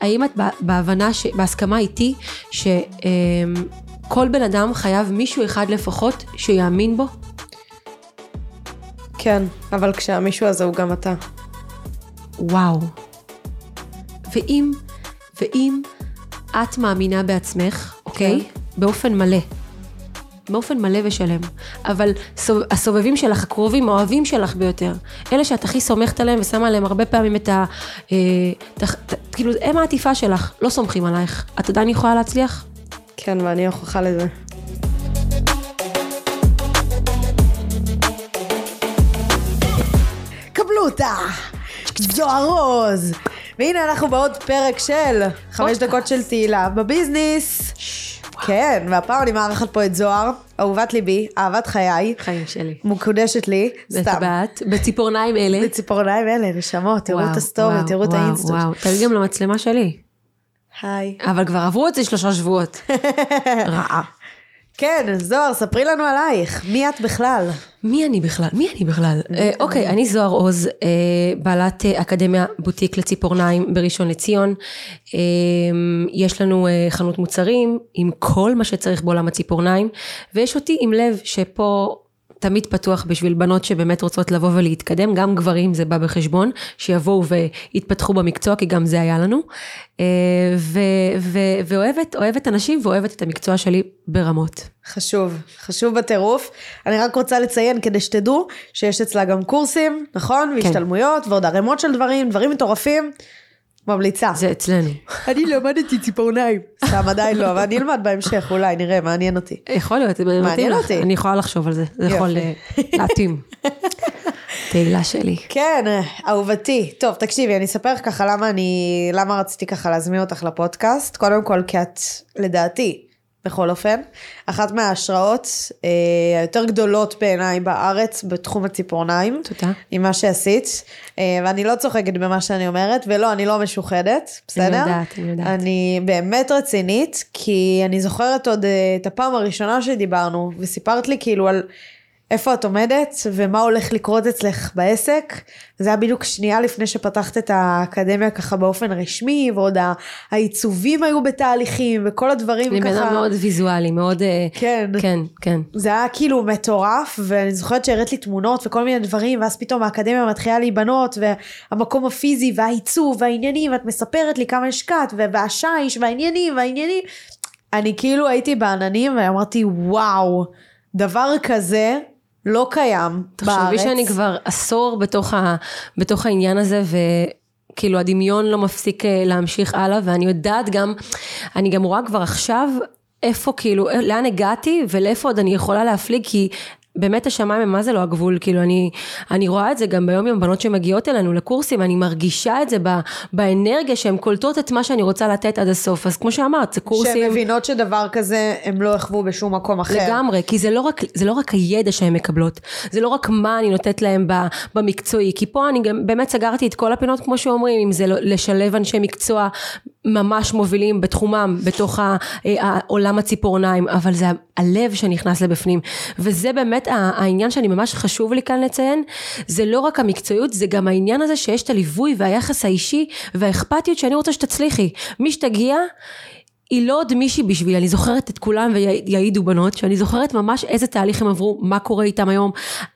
האם את בהבנה, ש, בהסכמה איתי, שכל בן אדם חייב מישהו אחד לפחות שיאמין בו? כן, אבל כשהמישהו הזה הוא גם אתה. וואו. ואם, ואם את מאמינה בעצמך, אוקיי? כן. באופן מלא. באופן מלא ושלם. אבל הסובבים שלך, הקרובים, האוהבים שלך ביותר, אלה שאת הכי סומכת עליהם ושמה עליהם הרבה פעמים את ה... אה, ת, ת, כאילו, הם העטיפה שלך, לא סומכים עלייך. את עדיין יכולה להצליח? כן, ואני הוכחה לזה. קבלו אותה! זוהר רוז! והנה אנחנו בעוד פרק של חמש דקות של תהילה בביזנס. כן, והפעם אני מארחת פה את זוהר, אהובת ליבי, אהבת חיי. חיים שלי. מוקדשת לי, סתם. בטבעת, בציפורניים אלה. בציפורניים אלה, נשמות, תראו את ה story, תראו את האינסטוט. וואו, תראי גם למצלמה שלי. היי. אבל כבר עברו את זה שלושה שבועות. רעה. כן, זוהר, ספרי לנו עלייך, מי את בכלל? מי אני בכלל? מי אני בכלל? אה, אוקיי, אני זוהר עוז, אה, בעלת אה, אקדמיה בוטיק לציפורניים בראשון לציון. יש לנו חנות מוצרים עם כל מה שצריך בעולם הציפורניים, ויש אותי עם לב שפה תמיד פתוח בשביל בנות שבאמת רוצות לבוא ולהתקדם, גם גברים זה בא בחשבון, שיבואו ויתפתחו במקצוע, כי גם זה היה לנו. אה, ו, ו, ואוהבת, אוהבת אנשים ואוהבת את המקצוע שלי ברמות. חשוב, חשוב בטירוף. אני רק רוצה לציין כדי שתדעו שיש אצלה גם קורסים, נכון? כן. והשתלמויות ועוד ערימות של דברים, דברים מטורפים. ממליצה. זה אצלנו. אני למדתי ציפורניים. סתם עדיין לא, אבל אני אלמד בהמשך, אולי, נראה, מעניין אותי. יכול להיות, מעניין אותי. אני יכולה לחשוב על זה, זה יכול להתאים. תהילה שלי. כן, אהובתי. טוב, תקשיבי, אני אספר לך ככה למה אני, למה רציתי ככה להזמין אותך לפודקאסט. קודם כל, כי את, לדעתי, בכל אופן. אחת מההשראות אה, היותר גדולות בעיניי בארץ בתחום הציפורניים. תודה. עם מה שעשית. אה, ואני לא צוחקת במה שאני אומרת, ולא, אני לא משוחדת, בסדר? אני יודעת, אני יודעת. אני באמת רצינית, כי אני זוכרת עוד אה, את הפעם הראשונה שדיברנו, וסיפרת לי כאילו על... איפה את עומדת ומה הולך לקרות אצלך בעסק. זה היה בדיוק שנייה לפני שפתחת את האקדמיה ככה באופן רשמי, ועוד העיצובים היו בתהליכים וכל הדברים אני ככה. אני מאוד ויזואלי, מאוד... אה, כן. כן, כן. זה היה כאילו מטורף, ואני זוכרת שהראית לי תמונות וכל מיני דברים, ואז פתאום האקדמיה מתחילה להיבנות, והמקום הפיזי והעיצוב והעניינים, ואת מספרת לי כמה השקעת, והשיש והעניינים והעניינים. אני כאילו הייתי בעננים ואמרתי וואו, דבר כזה לא קיים תחשבי בארץ. תחשבי שאני כבר עשור בתוך, ה, בתוך העניין הזה, ו... כאילו הדמיון לא מפסיק אה, להמשיך הלאה ואני יודעת גם, אני גם רואה כבר עכשיו איפה כאילו, לאן הגעתי ולאיפה עוד אני יכולה להפליג כי באמת השמיים הם מה זה לא הגבול, כאילו אני, אני רואה את זה גם ביום עם בנות שמגיעות אלינו לקורסים, אני מרגישה את זה ב, באנרגיה שהן קולטות את מה שאני רוצה לתת עד הסוף, אז כמו שאמרת, זה קורסים... שהן מבינות שדבר כזה הם לא יחוו בשום מקום אחר. לגמרי, כי זה לא רק, זה לא רק הידע שהן מקבלות, זה לא רק מה אני נותנת להן במקצועי, כי פה אני גם באמת סגרתי את כל הפינות כמו שאומרים, אם זה לשלב אנשי מקצוע ממש מובילים בתחומם, בתוך העולם הציפורניים, אבל זה הלב שנכנס לבפנים, וזה באמת העניין שאני ממש חשוב לי כאן לציין, זה לא רק המקצועיות, זה גם העניין הזה שיש את הליווי והיחס האישי והאכפתיות שאני רוצה שתצליחי. מי שתגיע, היא לא עוד מישהי בשבילי, אני זוכרת את כולם ויעידו בנות, שאני זוכרת ממש איזה תהליך הם עברו, מה קורה איתם היום,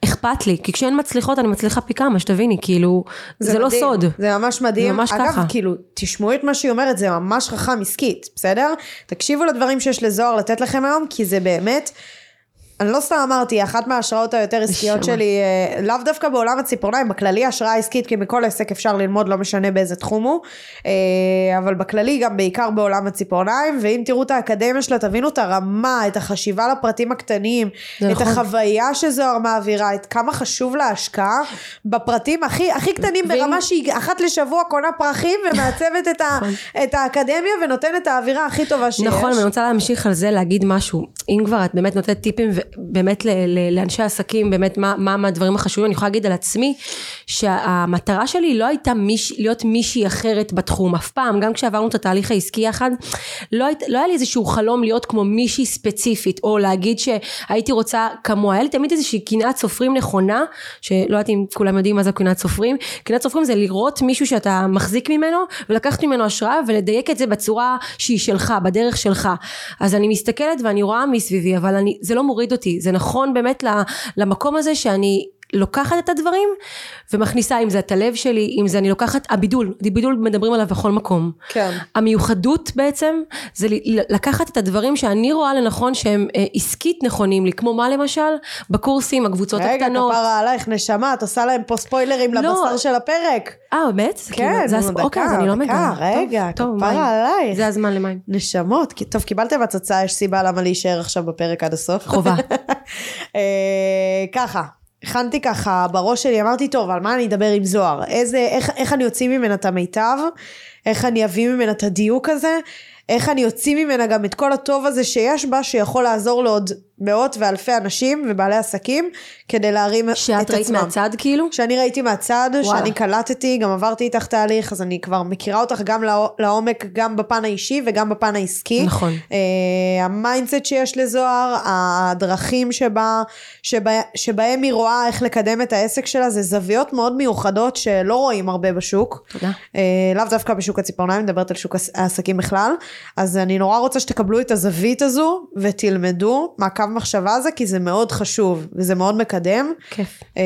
אכפת לי, כי כשהן מצליחות אני מצליחה פי כמה, שתביני, כאילו, זה, זה לא סוד. זה ממש מדהים. זה ממש אגב, ככה. כאילו, תשמעו את מה שהיא אומרת, זה ממש חכם עסקית, בסדר? תקשיבו לדברים שיש לזוהר לתת לכם היום, כי זה באמת... אני לא סתם אמרתי, אחת מההשראות היותר עסקיות שלי, אה, לאו דווקא בעולם הציפורניים, בכללי השראה עסקית, כי מכל עסק אפשר ללמוד, לא משנה באיזה תחום הוא, אה, אבל בכללי גם בעיקר בעולם הציפורניים, ואם תראו את האקדמיה שלה, תבינו את הרמה, את החשיבה לפרטים הקטנים, את נכון. החוויה שזוהר מעבירה, את כמה חשוב לה השקעה בפרטים הכי, הכי קטנים ואם... ברמה שהיא אחת לשבוע קונה פרחים ומעצבת את, ה, נכון. את האקדמיה ונותנת את האווירה הכי טובה שיש. נכון, אני רוצה להמשיך על זה, להגיד משהו. אם כבר את באמת נותנת טיפים, באמת לאנשי עסקים, באמת מה, מה מהדברים החשובים, אני יכולה להגיד על עצמי, שהמטרה שלי לא הייתה מיש, להיות מישהי אחרת בתחום, אף פעם, גם כשעברנו את התהליך העסקי יחד, לא, היית, לא היה לי איזשהו חלום להיות כמו מישהי ספציפית, או להגיד שהייתי רוצה כמוה, היה לי תמיד איזושהי קנאת סופרים נכונה, שלא יודעת אם כולם יודעים מה זה קנאת סופרים, קנאת סופרים זה לראות מישהו שאתה מחזיק ממנו, ולקחת ממנו השראה, ולדייק את זה בצורה שהיא שלך, בדרך שלך. אז אני מסתכלת ואני רואה מסביבי, אבל אני, זה לא מוריד אותי, זה נכון באמת למקום הזה שאני לוקחת את הדברים ומכניסה אם זה את הלב שלי אם זה אני לוקחת הבידול בידול מדברים עליו בכל מקום כן. המיוחדות בעצם זה לקחת את הדברים שאני רואה לנכון שהם אה, עסקית נכונים לי כמו מה למשל בקורסים הקבוצות רגע, הקטנות רגע כפרה עלייך נשמה את עושה להם פה ספוילרים לא. לבשר של הפרק אה באמת? כן זה, נו, דקה, אוקיי אז אני לא מגעה רגע טוב, כפרה מים. עלייך זה הזמן למים נשמות טוב קיבלתם הצצה יש סיבה למה להישאר עכשיו בפרק עד הסוף חובה אה, ככה, הכנתי ככה בראש שלי, אמרתי, טוב, על מה אני אדבר עם זוהר? איזה, איך, איך אני אוציא ממנה את המיטב? איך אני אביא ממנה את הדיוק הזה? איך אני אוציא ממנה גם את כל הטוב הזה שיש בה, שיכול לעזור לעוד מאות ואלפי אנשים ובעלי עסקים, כדי להרים את עצמם. שאת ראית מהצד כאילו? שאני ראיתי מהצד, וואלה. שאני קלטתי, גם עברתי איתך תהליך, אז אני כבר מכירה אותך גם לעו- לעומק, גם בפן האישי וגם בפן העסקי. נכון. אה, ה mindset שיש לזוהר, הדרכים שבה, שבה, שבהם היא רואה איך לקדם את העסק שלה, זה זוויות מאוד מיוחדות שלא רואים הרבה בשוק. תודה. אה, לאו דווקא בשוק הציפורניים, מדברת על שוק העס- העסקים בכלל. אז אני נורא רוצה שתקבלו את הזווית הזו ותלמדו מהקו מחשבה הזה, כי זה מאוד חשוב וזה מאוד מקדם. כיף אה,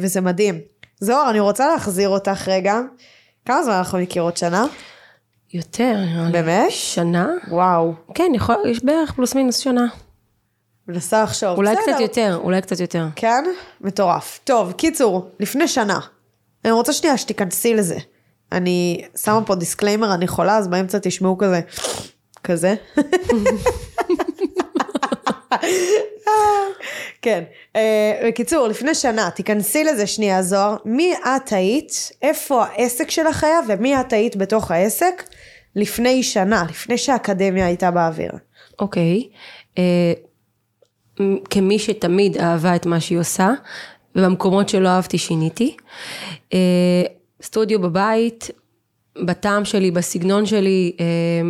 וזה מדהים. זוהר, אני רוצה להחזיר אותך רגע. כמה זמן אנחנו מכירות? שנה? יותר. באמת? שנה? וואו. כן יכול, יש בערך פלוס מינוס שנה מנסה לחשוב. אולי בסדר. קצת יותר אולי קצת יותר כן? מטורף. טוב, קיצור, לפני שנה. אני רוצה שנייה שתיכנסי לזה. אני שמה פה disclaimer, אני חולה, אז באמצע תשמעו כזה. כזה. כן. אה, בקיצור, לפני שנה, תיכנסי לזה שנייה, זוהר. מי את היית, איפה העסק שלך היה, ומי את היית בתוך העסק לפני שנה, לפני שהאקדמיה הייתה באוויר. אוקיי. אה, כמי שתמיד אהבה את מה שהיא עושה, ובמקומות שלא אהבתי שיניתי. אה, סטודיו בבית, בטעם שלי, בסגנון שלי, אה,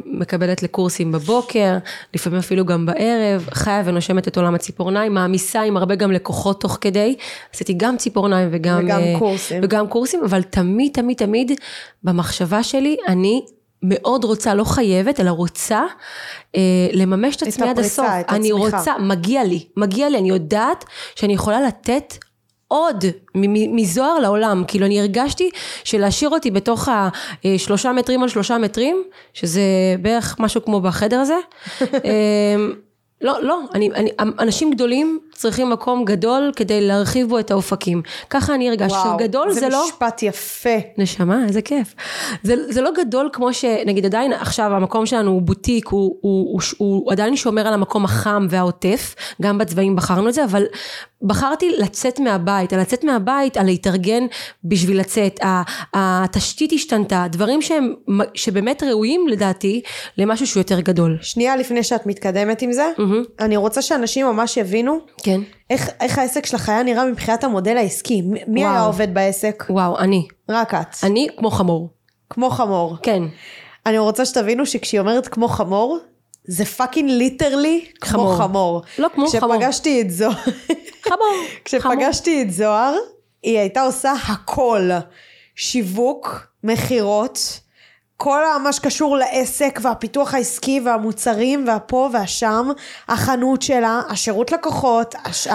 מקבלת לקורסים בבוקר, לפעמים אפילו גם בערב, חיה ונושמת את עולם הציפורניים, מעמיסה עם הרבה גם לקוחות תוך כדי, עשיתי גם ציפורניים וגם, וגם אה, קורסים. וגם קורסים, אבל תמיד תמיד תמיד במחשבה שלי אני מאוד רוצה, לא חייבת, אלא רוצה אה, לממש את את עצמי עד הפריצה, הסוף. את אני הצמיחה. רוצה, מגיע לי, מגיע לי, אני יודעת שאני יכולה לתת עוד מזוהר לעולם, כאילו אני הרגשתי שלהשאיר אותי בתוך השלושה מטרים על שלושה מטרים, שזה בערך משהו כמו בחדר הזה, אה, לא, לא, אני, אני, אנשים גדולים צריכים מקום גדול כדי להרחיב בו את האופקים, ככה אני הרגשתי, עכשיו גדול זה, זה לא, משפט יפה. נשמה, איזה כיף. זה, זה לא גדול כמו שנגיד עדיין עכשיו המקום שלנו הוא בוטיק, הוא, הוא, הוא, הוא, הוא עדיין שומר על המקום החם והעוטף, גם בצבעים בחרנו את זה, אבל בחרתי לצאת מהבית, לצאת מהבית, על להתארגן בשביל לצאת, התשתית השתנתה, דברים שהם, שבאמת ראויים לדעתי למשהו שהוא יותר גדול. שנייה לפני שאת מתקדמת עם זה, מהמם. אני רוצה שאנשים ממש יבינו כן. איך, איך העסק שלך היה נראה מבחינת המודל העסקי. מ- מי וואו. היה עובד בעסק? וואו, אני. רק את. אני כמו חמור. כמו חמור. כן. אני רוצה שתבינו שכשהיא אומרת כמו חמור, זה fucking literally כמו חמור. לא כמו חמור. כשפגשתי את זוהר, חמור. חמור. כשפגשתי את זוהר, היא הייתה עושה הכל. שיווק, מכירות, כל מה שקשור לעסק והפיתוח העסקי והמוצרים והפה והשם, החנות שלה, השירות לקוחות, הש-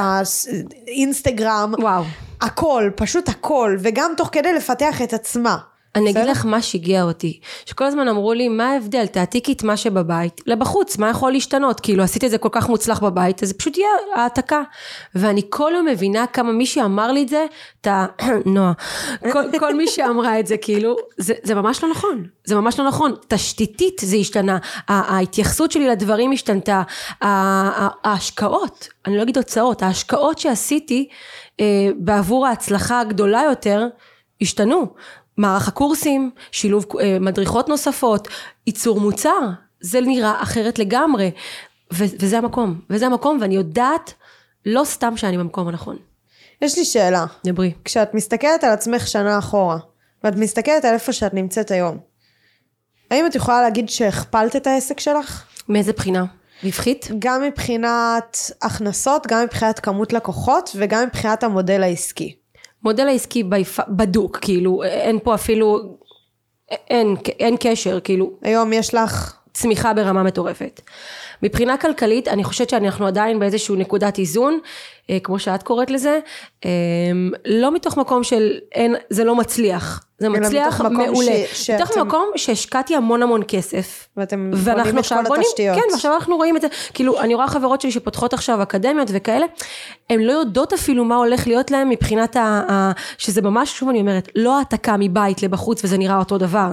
האינסטגרם, וואו. הכל, פשוט הכל, וגם תוך כדי לפתח את עצמה. אני אגיד? לך מה שיגע אותי, שכל הזמן אמרו לי מה ההבדל, תעתיקי את מה שבבית לבחוץ, מה יכול להשתנות, כאילו עשיתי את זה כל כך מוצלח בבית, אז זה פשוט יהיה העתקה. ואני כל יום מבינה כמה מי שאמר לי את זה, אתה, נועה, כל, כל מי שאמרה את זה, כאילו, זה, זה ממש לא נכון, זה ממש לא נכון, תשתיתית זה השתנה, ההתייחסות שלי לדברים השתנתה, ההשקעות, אני לא אגיד הוצאות, ההשקעות שעשיתי אה, בעבור ההצלחה הגדולה יותר, השתנו. מערך הקורסים, שילוב אה, מדריכות נוספות, ייצור מוצר, זה נראה אחרת לגמרי. ו- וזה המקום, וזה המקום, ואני יודעת, לא סתם שאני במקום הנכון. יש לי שאלה. דברי. כשאת מסתכלת על עצמך שנה אחורה, ואת מסתכלת על איפה שאת נמצאת היום, האם את יכולה להגיד שהכפלת את העסק שלך? מאיזה בחינה? רווחית? גם מבחינת הכנסות, גם מבחינת כמות לקוחות, וגם מבחינת המודל העסקי. מודל העסקי. בדוק, כאילו, אין פה אפילו, אין, אין קשר, כאילו, היום יש לך... צמיחה ברמה מטורפת. מבחינה כלכלית, אני חושבת שאנחנו עדיין באיזושהי נקודת איזון, אה, כמו שאת קוראת לזה, אה, לא מתוך מקום של אין, זה לא מצליח. זה מצליח מעולה. ש- מתוך שאתם- מקום שהשקעתי המון המון כסף. ואתם בונים את כל בונים, התשתיות. כן, ועכשיו אנחנו רואים את זה, כאילו, אני רואה חברות שלי שפותחות עכשיו אקדמיות וכאלה, הן לא יודעות אפילו מה הולך להיות להן מבחינת ה... ה שזה ממש, שוב אני אומרת, לא העתקה מבית לבחוץ וזה נראה אותו דבר.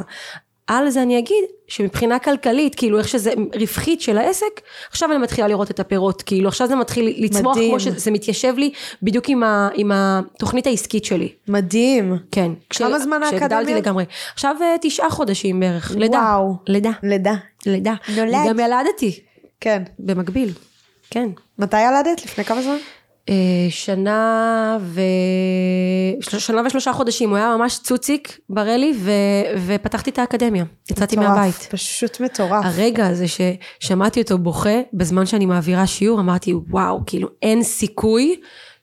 על זה אני אגיד שמבחינה כלכלית, כאילו איך שזה רווחית של העסק, עכשיו אני מתחילה לראות את הפירות, כאילו עכשיו זה מתחיל לצמוח מדהים. כמו שזה מתיישב לי בדיוק עם, ה, עם התוכנית העסקית שלי. מדהים. כן. כמה זמן האקדמיה? לגמרי. עכשיו אה, תשעה חודשים בערך, לידה. וואו. לידה. לידה. לידה. נולד. גם ילדתי. כן. במקביל, כן. מתי ילדת? לפני כמה זמן? אה, שנה ו... שנה ושלושה חודשים, הוא היה ממש צוציק, ברא לי, ו... ופתחתי את האקדמיה. יצאתי מטורף, מהבית. פשוט מטורף. הרגע הזה ששמעתי אותו בוכה בזמן שאני מעבירה שיעור, אמרתי, וואו, כאילו אין סיכוי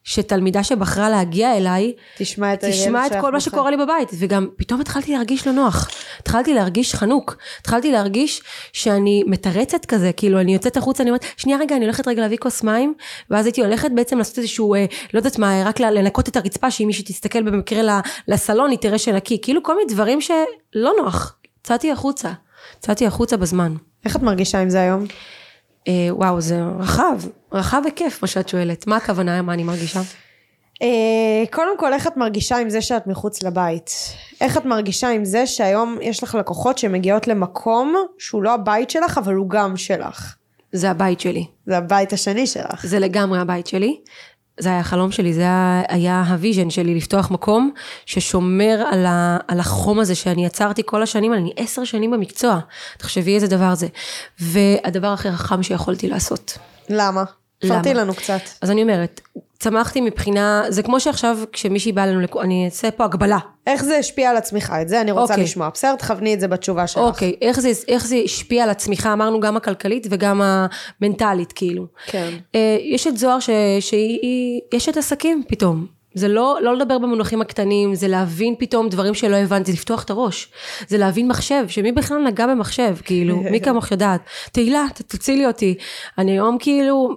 שתלמידה שבחרה להגיע אליי, תשמע את תשמע את כל מה. שקורה לי בבית, וגם פתאום התחלתי להרגיש לא נוח, התחלתי להרגיש חנוק, התחלתי להרגיש שאני מתרצת כזה, כאילו אני יוצאת החוצה, אני אומרת, שנייה רגע, אני הולכת רגע להביא כוס מים, ואז הייתי הולכת בעצם לעשות איזשהו, אה, לא יודעת מה, רק לנקות את הרצפה, שאם מישהי תסתכל במקרה לסלון, היא תראה שנקי, כאילו כל מיני דברים שלא נוח, יצאתי החוצה, יצאתי החוצה בזמן. איך את מרגישה עם זה היום? אה, וואו, זה רחב, רחב וכיף מה שאת שואלת, מה הכוונה, מה אני מרגישה? אה, קודם כל, איך את מרגישה עם זה שאת מחוץ לבית? איך את מרגישה עם זה שהיום יש לך לקוחות שמגיעות למקום שהוא לא הבית שלך, אבל הוא גם שלך? זה הבית שלי. זה הבית השני שלך. זה לגמרי הבית שלי. זה היה החלום שלי, זה היה, היה ה vision שלי, לפתוח מקום ששומר על, ה, על החום הזה שאני יצרתי כל השנים, אני עשר שנים במקצוע, תחשבי איזה דבר זה. והדבר הכי חכם שיכולתי לעשות. למה? למה? פרטי לנו קצת. אז אני אומרת, צמחתי מבחינה, זה כמו שעכשיו כשמישהי באה לנו, אני אעשה פה הגבלה. איך זה השפיע על הצמיחה? את זה אני רוצה אוקיי. לשמוע. בסדר, תכווני את זה בתשובה שלך. אוקיי, איך זה, איך זה השפיע על הצמיחה, אמרנו גם הכלכלית וגם המנטלית, כאילו. כן. אה, יש את זוהר ש, שהיא, היא- יש את עסקים פתאום. זה לא, לא לדבר במונחים הקטנים, זה להבין פתאום דברים שלא הבנתי, זה לפתוח את הראש. זה להבין מחשב, שמי בכלל נגע במחשב, כאילו, מי כמוך יודעת. תהילה, ת- תצילי אותי. אני היום כאילו,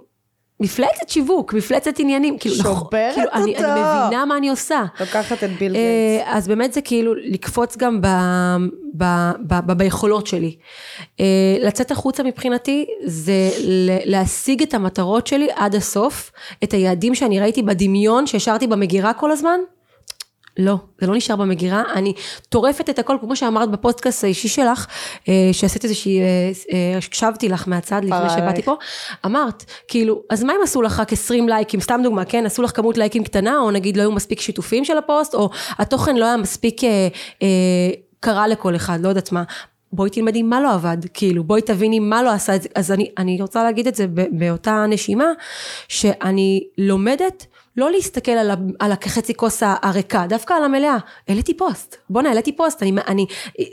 מפלצת שיווק, מפלצת עניינים. כאילו, נכון, שוברת כאילו, אני, אני אותו. מבינה מה אני עושה. לוקחת את ביל גייטס. אה, אז באמת זה כאילו לקפוץ גם ב, ב, ב, ב, ביכולות שלי. אה, לצאת החוצה מבחינתי זה ל- להשיג את המטרות שלי עד הסוף, את היעדים שאני ראיתי בדמיון שהשארתי במגירה כל הזמן. לא, זה לא נשאר במגירה, אני טורפת את הכל, כמו שאמרת בפודקאסט האישי שלך, אה, שעשית איזושהי, אה, אה, הקשבתי לך מהצד לפני שבאתי. פה, אמרת, כאילו, אז מה אם עשו לך רק 20 לייקים, סתם דוגמה, כן, עשו לך כמות לייקים קטנה, או נגיד לא היו מספיק שיתופים של הפוסט, או התוכן לא היה מספיק אה, אה, קרה לכל אחד, לא יודעת מה. בואי תלמדי מה לא עבד, כאילו, בואי תביני מה לא עשה את זה, אז אני, אני רוצה להגיד את זה באותה נשימה, שאני לומדת לא להסתכל על, ה, על החצי כוס הריקה, דווקא על המלאה. העליתי פוסט, בואנה, העליתי פוסט, אני, אני,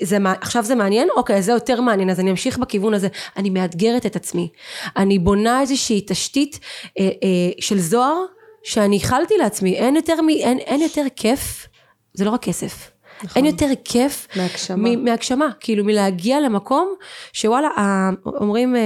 זה, עכשיו זה מעניין? אוקיי, זה יותר מעניין, אז אני אמשיך בכיוון הזה. אני מאתגרת את עצמי. אני בונה איזושהי תשתית אה, אה, של זוהר, שאני איחלתי לעצמי, אין יותר, מ, אין, אין יותר כיף, זה לא רק כסף. אין יותר כיף מהגשמה. מ- מהגשמה, כאילו מלהגיע למקום שוואלה, ה- אומרים אה,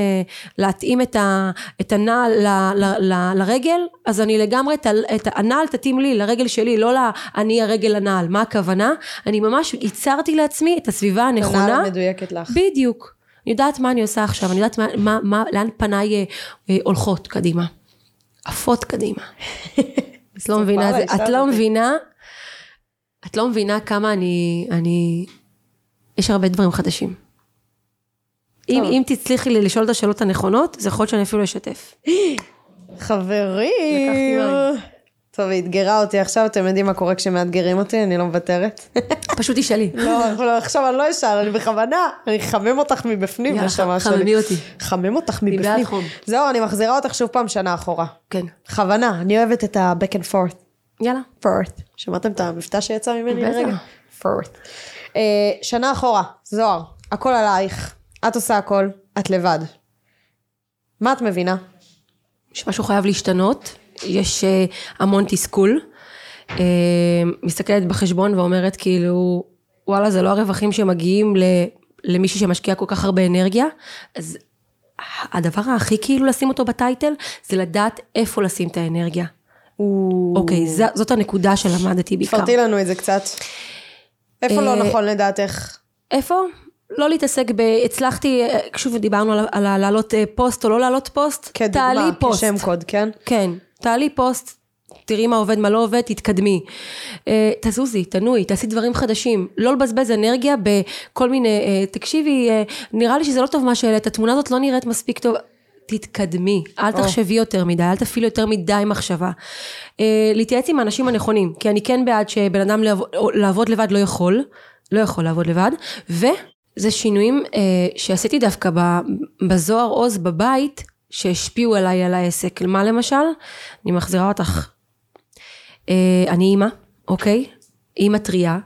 להתאים את, ה, את הנעל ל, ל, ל, לרגל, אז אני לגמרי, את, ה- את הנעל תתאים לי, לרגל שלי, לא אני הרגל לנעל, מה הכוונה? אני ממש ייצרתי לעצמי את הסביבה הנכונה. הנעל המדויקת לך. בדיוק. אני יודעת מה אני עושה עכשיו, אני יודעת מה, מה, מה, לאן פניי אה, אה, הולכות קדימה. עפות קדימה. את לא מבינה, את לא. מבינה, את לא מבינה כמה אני, אני, יש הרבה דברים חדשים. אם. אם תצליחי לי לשאול את השאלות הנכונות, זה יכול להיות שאני אפילו אשתף. חברים. טוב, היא אתגרה אותי עכשיו, אתם יודעים מה קורה כשמאתגרים אותי, אני לא מוותרת. פשוט תשאלי. לא, לא, עכשיו אני לא אשאל, אני בכוונה, אני אחמם אותך מבפנים, יאללה, נשמה שלי. חממי אותי. חמם אותך מבפנים. זהו, אני מחזירה אותך שוב פעם שנה אחורה. כן. בכוונה, אני אוהבת את ה-back and forth. יאללה. forth. שמעתם את המבטא שיצא ממני. לרגע? forth. Uh, שנה אחורה, זוהר, הכל עלייך, את עושה הכל, את לבד. מה את מבינה? שמשהו חייב להשתנות, יש אה, המון תסכול. אה, מסתכלת בחשבון ואומרת כאילו, וואלה זה לא הרווחים שמגיעים ל- למישהי שמשקיע כל כך הרבה אנרגיה, אז הדבר הכי כאילו לשים אותו בטייטל, זה לדעת איפה לשים את האנרגיה. אוקיי, ז- זאת הנקודה שלמדתי בעיקר. תפרטי לנו את זה קצת. איפה לא אה, נכון לדעתך? איפה? לא להתעסק ב... הצלחתי, אה, שוב דיברנו על, להעלות אה, פוסט או לא להעלות פוסט, תעלי כדוגמה, פוסט. כשם קוד, כן? כן, תעלי פוסט, תראי מה עובד, מה לא עובד, תתקדמי. אה, תזוזי, תנועי, תעשי דברים חדשים. לא לבזבז אנרגיה בכל מיני, אה, תקשיבי, אה, נראה לי שזה לא טוב מה שהעלית, התמונה הזאת לא נראית מספיק טוב. תתקדמי, אל תחשבי יותר מדי, אל תפעילי יותר מדי מחשבה. אה, להתייעץ עם האנשים הנכונים, כי אני כן בעד שבן אדם לעבוד, לעבוד לבד לא יכול, לא יכול לעבוד לבד, וזה שינויים אה, שעשיתי דווקא בזוהר עוז בבית, שהשפיעו עליי על העסק. מה למשל? אני מחזירה אותך. אה, אני אימא, אוקיי? אימא טריה,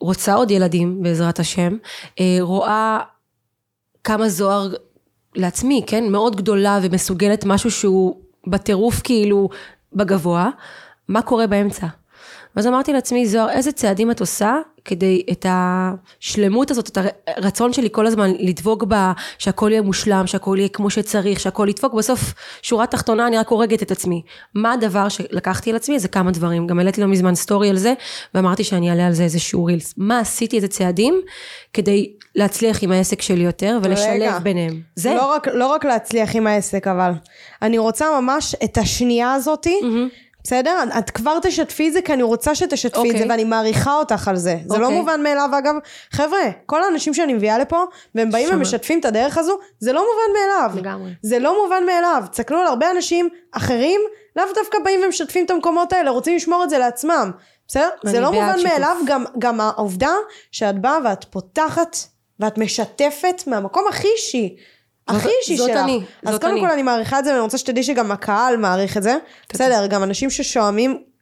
רוצה עוד ילדים בעזרת השם, אה, רואה כמה זוהר לעצמי, כן? מאוד גדולה ומסוגלת משהו שהוא בטירוף כאילו בגבוה, מה קורה באמצע? ואז אמרתי לעצמי, זוהר, איזה צעדים את עושה כדי את השלמות הזאת, את הרצון שלי כל הזמן לדבוק בה, שהכל יהיה מושלם, שהכל יהיה כמו שצריך, שהכל ידפוק, בסוף, שורה תחתונה, אני רק הורגת את עצמי. מה הדבר שלקחתי על עצמי? זה כמה דברים. גם העליתי לא מזמן סטורי על זה, ואמרתי שאני אעלה על זה איזשהו רילס. מה עשיתי, איזה צעדים, כדי להצליח עם העסק שלי יותר, ולשלב רגע. ביניהם. זה. לא רק, לא רק להצליח עם העסק, אבל. אני רוצה ממש את השנייה הזאתי, בסדר? את כבר תשתפי את זה, כי אני רוצה שתשתפי את זה, אוקיי. ואני מעריכה אותך על זה. זה לא אוקיי. מובן מאליו, אגב. חבר'ה, כל האנשים שאני מביאה לפה, והם באים שמה. ומשתפים את הדרך הזו, זה לא מובן מאליו. לגמרי. זה לא מובן מאליו. תסתכלו על הרבה אנשים אחרים, לאו דווקא באים ומשתפים את המקומות האלה, רוצים לשמור את זה לעצמם. בסדר? זה לא מובן שיתוף. מאליו, גם, גם העובדה שאת באה ואת פותחת ואת משתפת מהמקום הכי אישי. הכי אישי זאת שלך. אני, אז זאת קודם אני. כל אני מעריכה את זה ואני רוצה שתדעי שגם הקהל מעריך את זה. בסדר, גם אנשים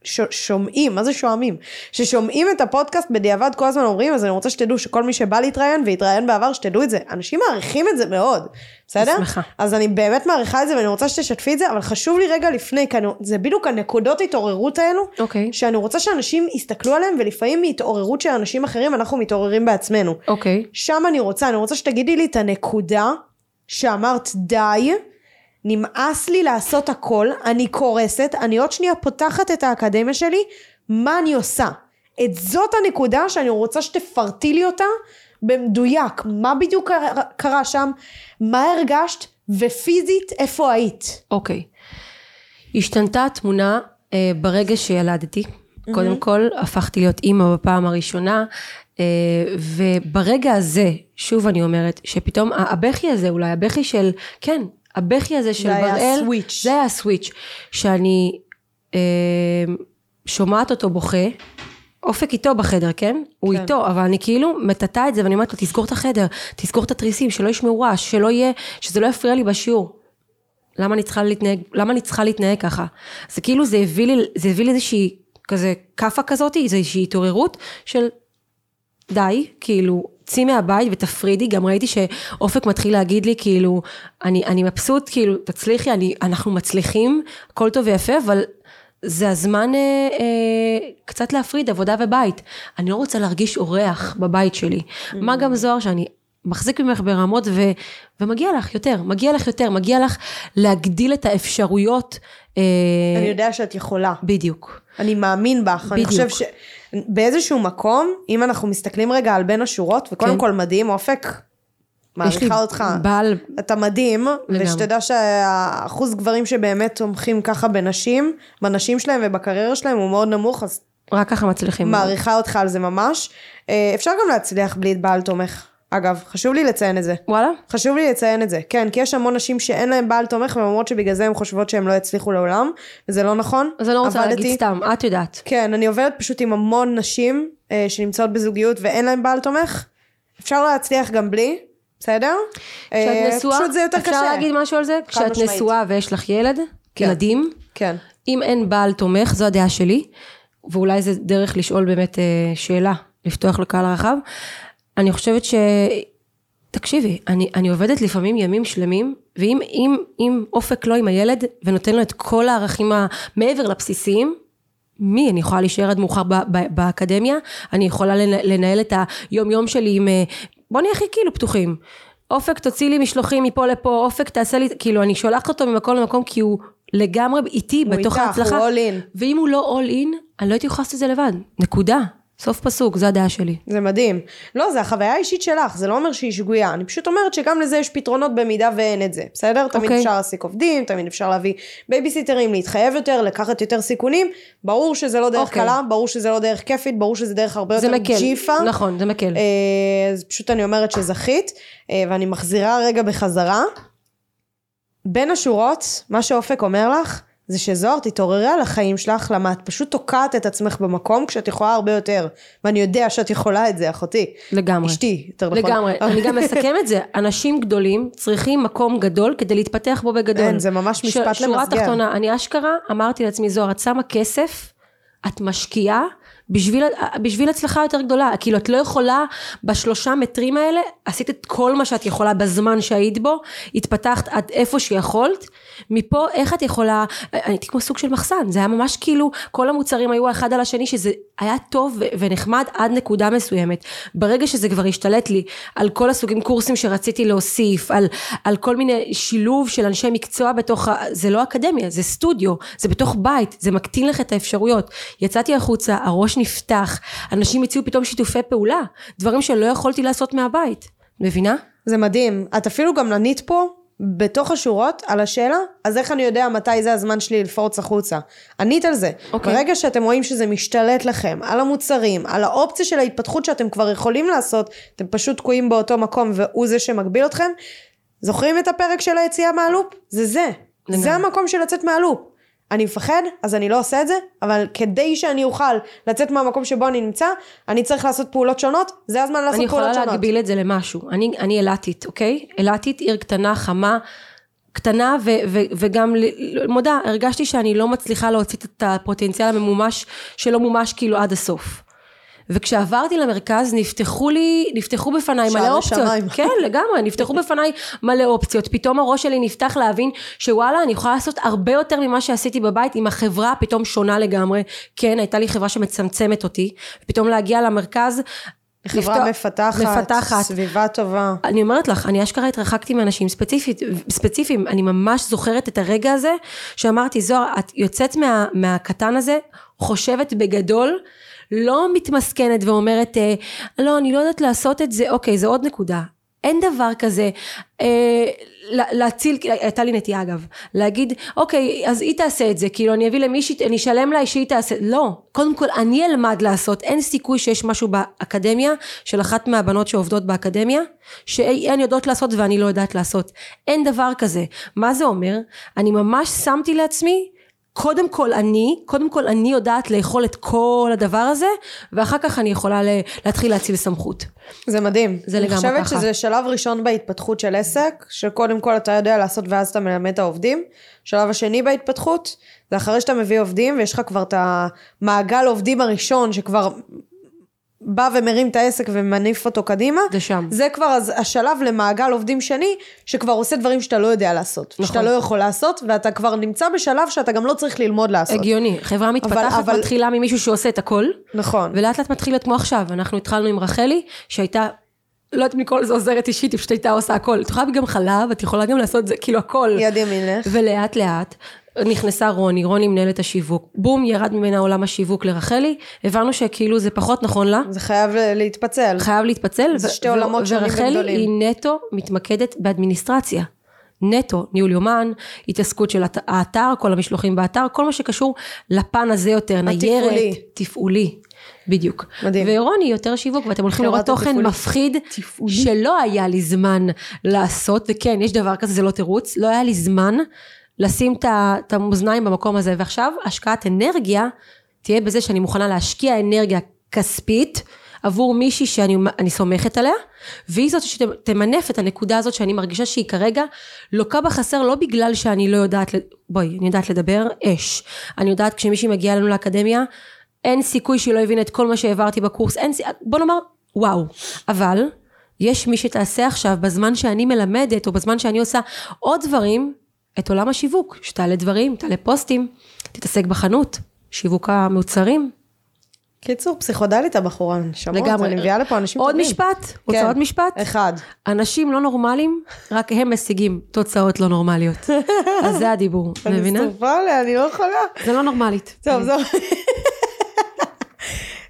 ששומעים, מה זה שומעים? ששומעים את הפודקאסט בדיעבד כל הזמן אומרים, אז אני רוצה שתדעו שכל מי שבא להתראיין והתראיין בעבר, שתדעו את זה. אנשים מעריכים את זה מאוד, בסדר? שמחה. אז אני באמת מעריכה את זה ואני רוצה שתשתפי את זה, אבל חשוב לי רגע לפני, כי אני, זה בדיוק הנקודות התעוררות האלו, אוקיי. שאני רוצה שאנשים יסתכלו עליהם, ולפעמים מהתעוררות של אנשים אחרים אנחנו מתעוררים בעצמנו. אוקיי. שם אני רוצה, אני רוצה שתגידי לי את הנקודה שאמרת די, נמאס לי לעשות הכל, אני קורסת, אני עוד שנייה פותחת את האקדמיה שלי, מה אני עושה? את זאת הנקודה שאני רוצה שתפרטי לי אותה במדויק, מה בדיוק קרה, קרה שם, מה הרגשת, ופיזית איפה היית. אוקיי. השתנתה התמונה אה, ברגע שילדתי. קודם כל, הפכתי להיות אימא בפעם הראשונה, אה, וברגע הזה, שוב אני אומרת, שפתאום הבכי הזה, אולי הבכי של, כן, הבכי הזה של זה היה בראל, הסוויץ'. זה היה הסוויץ', שאני אה, שומעת אותו בוכה, אופק איתו בחדר, כן? הוא כן. איתו, אבל אני כאילו מטאטא את זה ואני אומרת לו, תסגור את החדר, תסגור את התריסים, שלא ישמעו רעש, שלא יהיה, שזה לא יפריע לי בשיעור. למה אני צריכה להתנהג, למה אני צריכה להתנהג ככה? זה כאילו זה הביא לי, זה הביא לי איזושהי כזה כאפה כזאת, איזושהי התעוררות של די, כאילו, צאי מהבית ותפרידי, גם ראיתי שאופק מתחיל להגיד לי, כאילו, אני, אני מבסוט, כאילו, תצליחי, אני, אנחנו מצליחים, הכל טוב ויפה, אבל זה הזמן אה, אה, קצת להפריד עבודה ובית. אני לא רוצה להרגיש אורח בבית שלי. מה גם זוהר שאני מחזיק ממך ברמות ו, ומגיע לך יותר, מגיע לך יותר, מגיע לך להגדיל את האפשרויות. אה, אני יודע שאת יכולה. בדיוק. אני מאמין בך, אני בדיוק. חושב שבאיזשהו מקום, אם אנחנו מסתכלים רגע על בין השורות, וקודם כן. כל מדהים, אופק, מעריכה אותך. בעל, אתה מדהים, לגמרי. ושתדע שהאחוז גברים שבאמת תומכים ככה בנשים, בנשים שלהם ובקריירה שלהם הוא מאוד נמוך, אז רק ככה מצליחים. מעריכה אותך על זה ממש. אה, אפשר גם להצליח בלי בעל תומך. אגב, חשוב לי לציין את זה. וואלה? חשוב לי לציין את זה, כן, כי יש המון נשים שאין להן בעל תומך, והן אומרות שבגלל זה הן חושבות שהן לא יצליחו לעולם, וזה לא נכון. אז אני לא רוצה עבדתי- להגיד סתם, את יודעת. כן, אני עובדת פשוט עם המון נשים אה, שנמצאות בזוגיות ואין להן בעל תומך. אפשר להצליח גם בלי, בסדר? כשאת אה, נשואה, פשוט זה יותר אפשר קשה. להגיד משהו על זה? כשאת. נשואה ויש לך ילד, כן. ילדים, כן. אם אין בעל תומך, זו הדעה שלי, ואולי זה דרך לשאול באמת אה, שאלה, לפתוח לקהל הרחב, אני חושבת ש... תקשיבי, אני, אני עובדת לפעמים ימים שלמים, ואם אם, אם אופק לא עם הילד, ונותן לו את כל הערכים המעבר לבסיסיים, מי? אני יכולה להישאר עד מאוחר ב- ב- באקדמיה, אני יכולה לנ- לנהל את היום יום שלי עם... אה, בוא נהיה הכי כאילו פתוחים. אופק תוציא לי משלוחים מפה לפה, אופק תעשה לי, כאילו אני שולחת אותו ממקום למקום כי הוא לגמרי איתי הוא בתוך איתך, ההצלחה. הוא all in. ואם הוא לא all in, אני לא הייתי יכולה לעשות את זה לבד. נקודה. סוף פסוק, זו הדעה שלי. זה מדהים. לא, זה החוויה האישית שלך, זה לא אומר שהיא שגויה. אני פשוט אומרת שגם לזה יש פתרונות במידה ואין את זה, בסדר? תמיד אוקיי. אפשר להעסיק עובדים, תמיד אפשר להביא בייביסיטרים, להתחייב יותר, לקחת יותר סיכונים. ברור שזה לא דרך אוקיי. קלה, ברור שזה לא דרך כיפית, ברור שזה דרך הרבה יותר מקל. ג'יפה. נכון, זה מקל. אה, אז פשוט אני אומרת שזכית, אה, ואני מחזירה רגע בחזרה. בין השורות, מה שאופק אומר לך, זה שזוהר תתעוררי על החיים שלך, למה את פשוט תוקעת את עצמך במקום כשאת יכולה הרבה יותר. ואני יודע שאת יכולה את זה, אחותי. לגמרי. אשתי, יותר נכון. לגמרי. אני גם מסכם את זה. אנשים גדולים צריכים מקום גדול כדי להתפתח בו בגדול. אין, זה ממש משפט ש- שורה למסגר. תחתונה, אני אשכרה אמרתי לעצמי, זוהר, את שמה כסף, את משקיעה. בשביל, בשביל הצלחה יותר גדולה, כאילו את לא יכולה בשלושה מטרים האלה, עשית את כל מה שאת יכולה בזמן שהיית בו, התפתחת עד איפה שיכולת, מפה איך את יכולה, הייתי כמו סוג של מחסן, זה היה ממש כאילו, כל המוצרים היו אחד על השני, שזה היה טוב ונחמד עד נקודה מסוימת. ברגע שזה כבר השתלט לי על כל הסוגים קורסים שרציתי להוסיף, על, על כל מיני שילוב של אנשי מקצוע בתוך, ה- זה לא אקדמיה, זה סטודיו, זה בתוך בית, זה מקטין לך את האפשרויות. יצאתי החוצה, הראש נפתח, אנשים הציעו פתאום שיתופי פעולה, דברים שלא יכולתי לעשות מהבית. מבינה? זה מדהים. את אפילו גם ענית פה, בתוך השורות, על השאלה, אז איך אני יודע מתי זה הזמן שלי לפרוץ החוצה? ענית על זה. אוקיי. ברגע שאתם רואים שזה משתלט לכם, על המוצרים, על האופציה של ההתפתחות שאתם כבר יכולים לעשות, אתם פשוט תקועים באותו מקום והוא זה שמגביל אתכם, זוכרים את הפרק של היציאה מהלופ? זה זה. לגמרי. זה המקום של לצאת מהלופ. אני מפחד, אז אני לא עושה את זה, אבל כדי שאני אוכל לצאת מהמקום שבו אני נמצא, אני צריך לעשות פעולות שונות, זה הזמן לעשות אני פעולות יכולה שונות. להגביל את זה למשהו. אני, אני אילתית, אוקיי? אילתית, עיר קטנה, חמה, קטנה, ו, ו, וגם, מודה, הרגשתי שאני לא מצליחה להוציא את הפוטנציאל הממומש, שלא מומש כאילו עד הסוף. וכשעברתי למרכז נפתחו לי, נפתחו בפניי מלא אופציות. שמיים. כן, לגמרי, נפתחו בפניי מלא אופציות. פתאום הראש שלי נפתח להבין שוואלה, אני יכולה לעשות הרבה יותר ממה שעשיתי בבית, אם החברה פתאום שונה לגמרי. כן, הייתה לי חברה שמצמצמת אותי, ופתאום להגיע למרכז, חברה לפתוח- מפתחת, מפתחת. סביבה טובה. אני אומרת לך, אני אשכרה התרחקתי מאנשים ספציפית, ספציפיים, אני ממש זוכרת את הרגע הזה, שאמרתי, זוהר, את יוצאת מה, מהקטן הזה, חושבת בגדול, לא מתמסכנת ואומרת, אה, לא, אני לא יודעת לעשות את זה, אוקיי, זו עוד נקודה. אין דבר כזה, אה, לה- להציל, הייתה לי נטייה אגב, להגיד, אוקיי, אז היא תעשה את זה, כאילו אני אביא למישהי, אני אשלם לה שהיא תעשה, לא, קודם כל אני אלמד לעשות, אין סיכוי שיש משהו באקדמיה, של אחת מהבנות שעובדות באקדמיה, שהן יודעות לעשות ואני לא יודעת לעשות, אין דבר כזה, מה זה אומר? אני ממש שמתי לעצמי, קודם כל אני, קודם כל אני יודעת לאכול את כל הדבר הזה, ואחר כך אני יכולה להתחיל להציל סמכות. זה מדהים. זה לגמרי אני ככה. חושבת שזה שלב ראשון בהתפתחות של עסק, שקודם כל אתה יודע לעשות ואז אתה מלמד את העובדים. שלב השני בהתפתחות, זה אחרי שאתה מביא עובדים ויש לך כבר את המעגל עובדים הראשון שכבר בא ומרים את העסק ומניף אותו קדימה. זה שם. זה כבר אז השלב למעגל עובדים שני, שכבר עושה דברים שאתה לא יודע לעשות. נכון. שאתה לא יכול לעשות, ואתה כבר נמצא בשלב שאתה גם לא צריך ללמוד לעשות. הגיוני, חברה מתפתחת אבל- מתחילה ממישהו שעושה את הכל, נכון. ולאט לאט מתחיל להיות כמו עכשיו, אנחנו התחלנו עם רחלי, שהייתה, לא יודעת אם לקרוא לזה עוזרת אישית, היא פשוט הייתה עושה הכל, את יכולה להביא גם חלב, את יכולה גם לעשות זה, כאילו הכל. יד ימינך. ולאט לאט נכנסה רוני, רוני מנהלת השיווק, בום, ירד ממנה עולם השיווק לרחלי, הבנו שכאילו זה פחות נכון לה, זה חייב להתפצל. חייב להתפצל, זה שתי עולמות שונים ורחלי וגדולים. היא נטו מתמקדת באדמיניסטרציה. נטו, ניהול יומן, התעסקות של האתר, כל המשלוחים באתר, כל מה שקשור לפן הזה יותר, ניירת, התפעולי. תפעולי, בדיוק. מדהים. ורוני יותר שיווק, ואתם הולכים לראות תוכן תפעולי. מפחיד, שלא היה לי זמן לעשות, וכן, יש דבר כזה, זה לא תירוץ, לא היה לי זמן לשים את המאזניים במקום הזה, ועכשיו השקעת אנרגיה תהיה בזה שאני מוכנה להשקיע אנרגיה כספית עבור מישהי שאני אני סומכת עליה, והיא זאת שתמנף את הנקודה הזאת שאני מרגישה שהיא כרגע לוקה בחסר לא בגלל שאני לא יודעת, בואי, אני יודעת לדבר, אש. אני יודעת כשמישהי מגיעה אלינו לאקדמיה, אין סיכוי שהיא לא הבינה את כל מה שהעברתי בקורס, אין סיכוי, בוא נאמר, וואו. אבל, יש מי שתעשה עכשיו, בזמן שאני מלמדת, או בזמן שאני עושה עוד דברים, את עולם השיווק, שתעלה דברים, תעלה פוסטים, תתעסק בחנות, שיווק המוצרים. קיצור, פסיכודלית הבחורה, נשמות, לגמרי. אני מביאה לפה אנשים עוד טובים. משפט? רוצה כן. עוד משפט? אחד. אנשים לא נורמליים, רק הם משיגים תוצאות לא נורמליות. אז זה הדיבור, אני מבינה? שרופה עליה, אני לא יכולה. זה לא נורמלית. טוב, זוהר.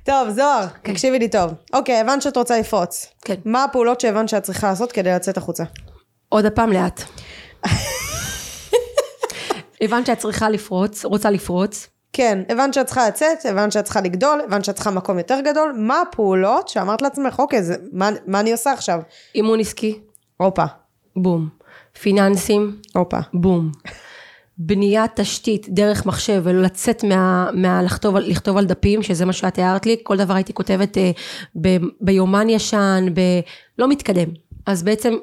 טוב, זוהר, תקשיבי לי טוב. אוקיי, הבנת שאת רוצה לפרוץ. כן. מה הפעולות שהבנת שאת צריכה לעשות כדי לצאת החוצה? עוד הפעם לאט. הבנת שאת צריכה לפרוץ, רוצה לפרוץ. כן, הבנת שאת צריכה לצאת, הבנת שאת צריכה לגדול, הבנת שאת צריכה מקום יותר גדול. מה הפעולות שאמרת לעצמך, אוקיי, זה, מה, מה אני עושה עכשיו? אימון עסקי, הופה, בום. פיננסים, הופה. בום. בניית תשתית דרך מחשב ולצאת מה, מה לכתוב, לכתוב על דפים, שזה מה שאת הערת לי, כל דבר הייתי כותבת אה, ב, ביומן ישן, ב, לא מתקדם. אז בעצם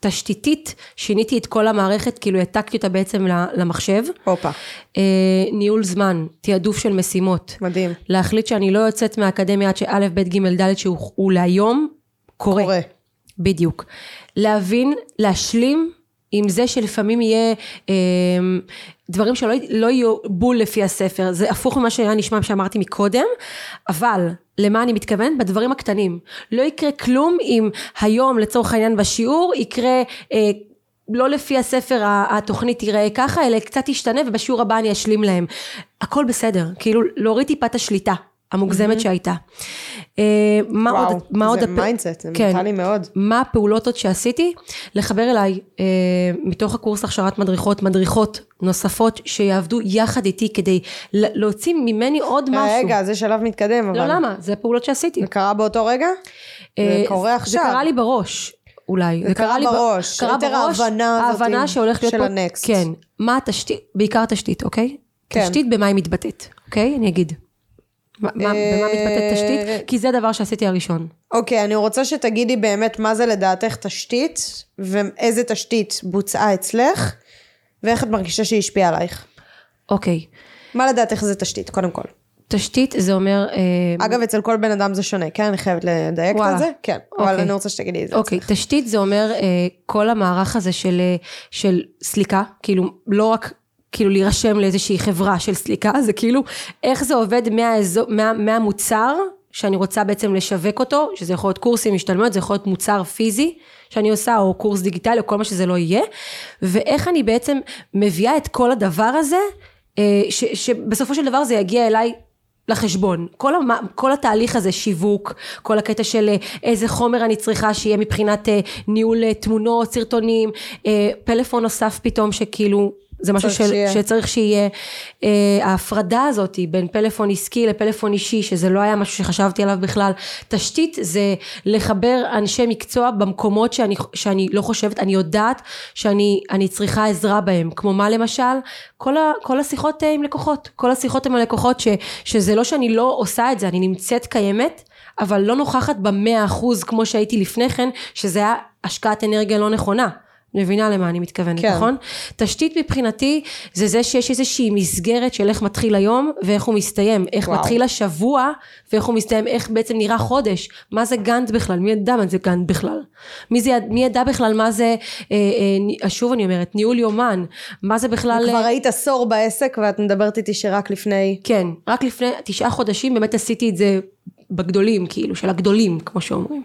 תשתיתית שיניתי את כל המערכת, כאילו העתקתי אותה בעצם למחשב. הופה. אה, ניהול זמן, תעדוף של משימות. מדהים. להחליט שאני לא יוצאת מהאקדמיה עד שא', ב', ג', ד', שהוא הוא להיום, קורה. קורה. בדיוק. להבין, להשלים עם זה שלפעמים יהיה אה, דברים שלא לא יהיו בול לפי הספר, זה הפוך ממה שהיה נשמע שאמרתי מקודם, אבל למה אני מתכוונת? בדברים הקטנים. לא יקרה כלום אם היום לצורך העניין בשיעור יקרה אה, לא לפי הספר התוכנית תיראה ככה, אלא קצת תשתנה ובשיעור הבא אני אשלים להם. הכל בסדר, כאילו להוריד טיפה את השליטה המוגזמת שהייתה. אה, מה וואו, עוד, מה עוד זה הפ- mindset, זה כן. מנטלי מאוד. מה הפעולות עוד שעשיתי? לחבר אליי אה, מתוך הקורס הכשרת מדריכות, מדריכות נוספות שיעבדו יחד איתי כדי להוציא ממני עוד משהו. רגע, זה שלב מתקדם, אבל... לא למה, זה פעולות שעשיתי. זה קרה באותו רגע? אה, זה קורה עכשיו. זה קרה לי בראש. אולי. זה קרה לי בראש, קרה יותר בראש, ההבנה הזאת ההבנה שהולך להיות של פה, ה next. כן, מה התשתית, בעיקר תשתית, אוקיי? כן. תשתית במה היא מתבטאת, אוקיי? אני אגיד. מה- מה- במה מתבטאת אה, תשתית? כי זה הדבר שעשיתי הראשון. אוקיי, אני רוצה שתגידי באמת מה זה לדעתך תשתית, ואיזה תשתית בוצעה אצלך, ואיך את מרגישה שהיא השפיעה עלייך. אוקיי. מה לדעתך זה תשתית, קודם כל. תשתית זה אומר... אה, אגב, אצל כל בן אדם זה שונה, כן? אני חייבת לדייק וואלה. את זה? כן, אבל אוקיי. אני רוצה שתגידי את זה. אוקיי, תשתית זה אומר אה, כל המערך הזה של, אה, של סליקה, כאילו לא רק כאילו להירשם לאיזושהי חברה של סליקה, זה כאילו איך זה עובד מהאזור, מה, מהמוצר שאני רוצה בעצם לשווק אותו, שזה יכול להיות קורסים, השתלמויות, זה יכול להיות מוצר פיזי שאני עושה, או קורס דיגיטלי, או כל מה שזה לא יהיה, ואיך אני בעצם מביאה את כל הדבר הזה, אה, ש, שבסופו של דבר זה יגיע אליי לחשבון. כל, המ, כל התהליך הזה, שיווק, כל הקטע של אה, איזה חומר אני צריכה שיהיה מבחינת אה, ניהול תמונות, סרטונים, פלאפון נוסף פתאום שכאילו, זה משהו של, שיהיה. שצריך שיהיה. אה, ההפרדה הזאת בין פלאפון עסקי לפלאפון אישי, שזה לא היה משהו שחשבתי עליו בכלל. תשתית זה לחבר אנשי מקצוע במקומות שאני, שאני לא חושבת, אני יודעת שאני אני צריכה עזרה בהם. כמו מה למשל? כל, ה, כל השיחות אה, עם לקוחות. כל השיחות עם הלקוחות, ש, שזה לא שאני לא עושה את זה, אני נמצאת קיימת, אבל לא נוכחת במאה אחוז כמו שהייתי לפני כן, שזה היה השקעת אנרגיה לא נכונה. מבינה למה אני מתכוונת, כן. נכון? תשתית מבחינתי זה זה שיש איזושהי מסגרת של איך מתחיל היום ואיך הוא מסתיים, איך וואו. מתחיל השבוע ואיך הוא מסתיים, איך בעצם נראה חודש, מה זה גאנט בכלל, מי ידע מה זה גאנט בכלל, מי, זה, מי ידע בכלל מה זה, אה, אה, שוב אני אומרת, ניהול יומן, מה זה בכלל, כבר אה, היית עשור בעסק, ואת מדברת איתי שרק לפני... כן, רק לפני תשעה חודשים באמת עשיתי את זה בגדולים, כאילו, של הגדולים, כמו שאומרים.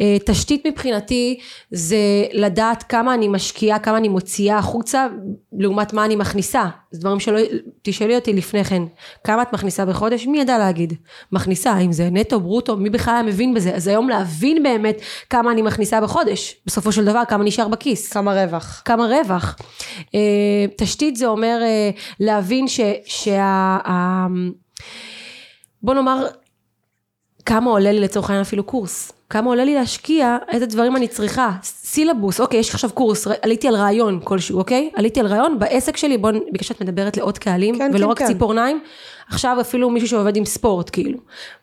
אה, תשתית מבחינתי זה לדעת כמה אני משקיעה, כמה אני מוציאה החוצה, לעומת מה אני מכניסה. זה דברים שלא, תשאלי אותי לפני כן, כמה את מכניסה בחודש? מי ידע להגיד? מכניסה, האם זה נטו, ברוטו, מי בכלל היה מבין בזה? אז היום להבין באמת כמה אני מכניסה בחודש, בסופו של דבר, כמה נשאר בכיס. כמה רווח. כמה רווח. אה, תשתית זה אומר אה, להבין ש, שה... בוא נאמר, כמה עולה לי לצורך העניין אפילו קורס. כמה עולה לי להשקיע, איזה דברים אני צריכה. סילבוס, אוקיי, יש עכשיו קורס, עליתי על רעיון כלשהו, אוקיי? עליתי על רעיון, בעסק שלי, בואו, בגלל שאת מדברת לעוד קהלים, כן, ולא כן, רק כן. ציפורניים, עכשיו אפילו מישהו שעובד עם ספורט, כאילו.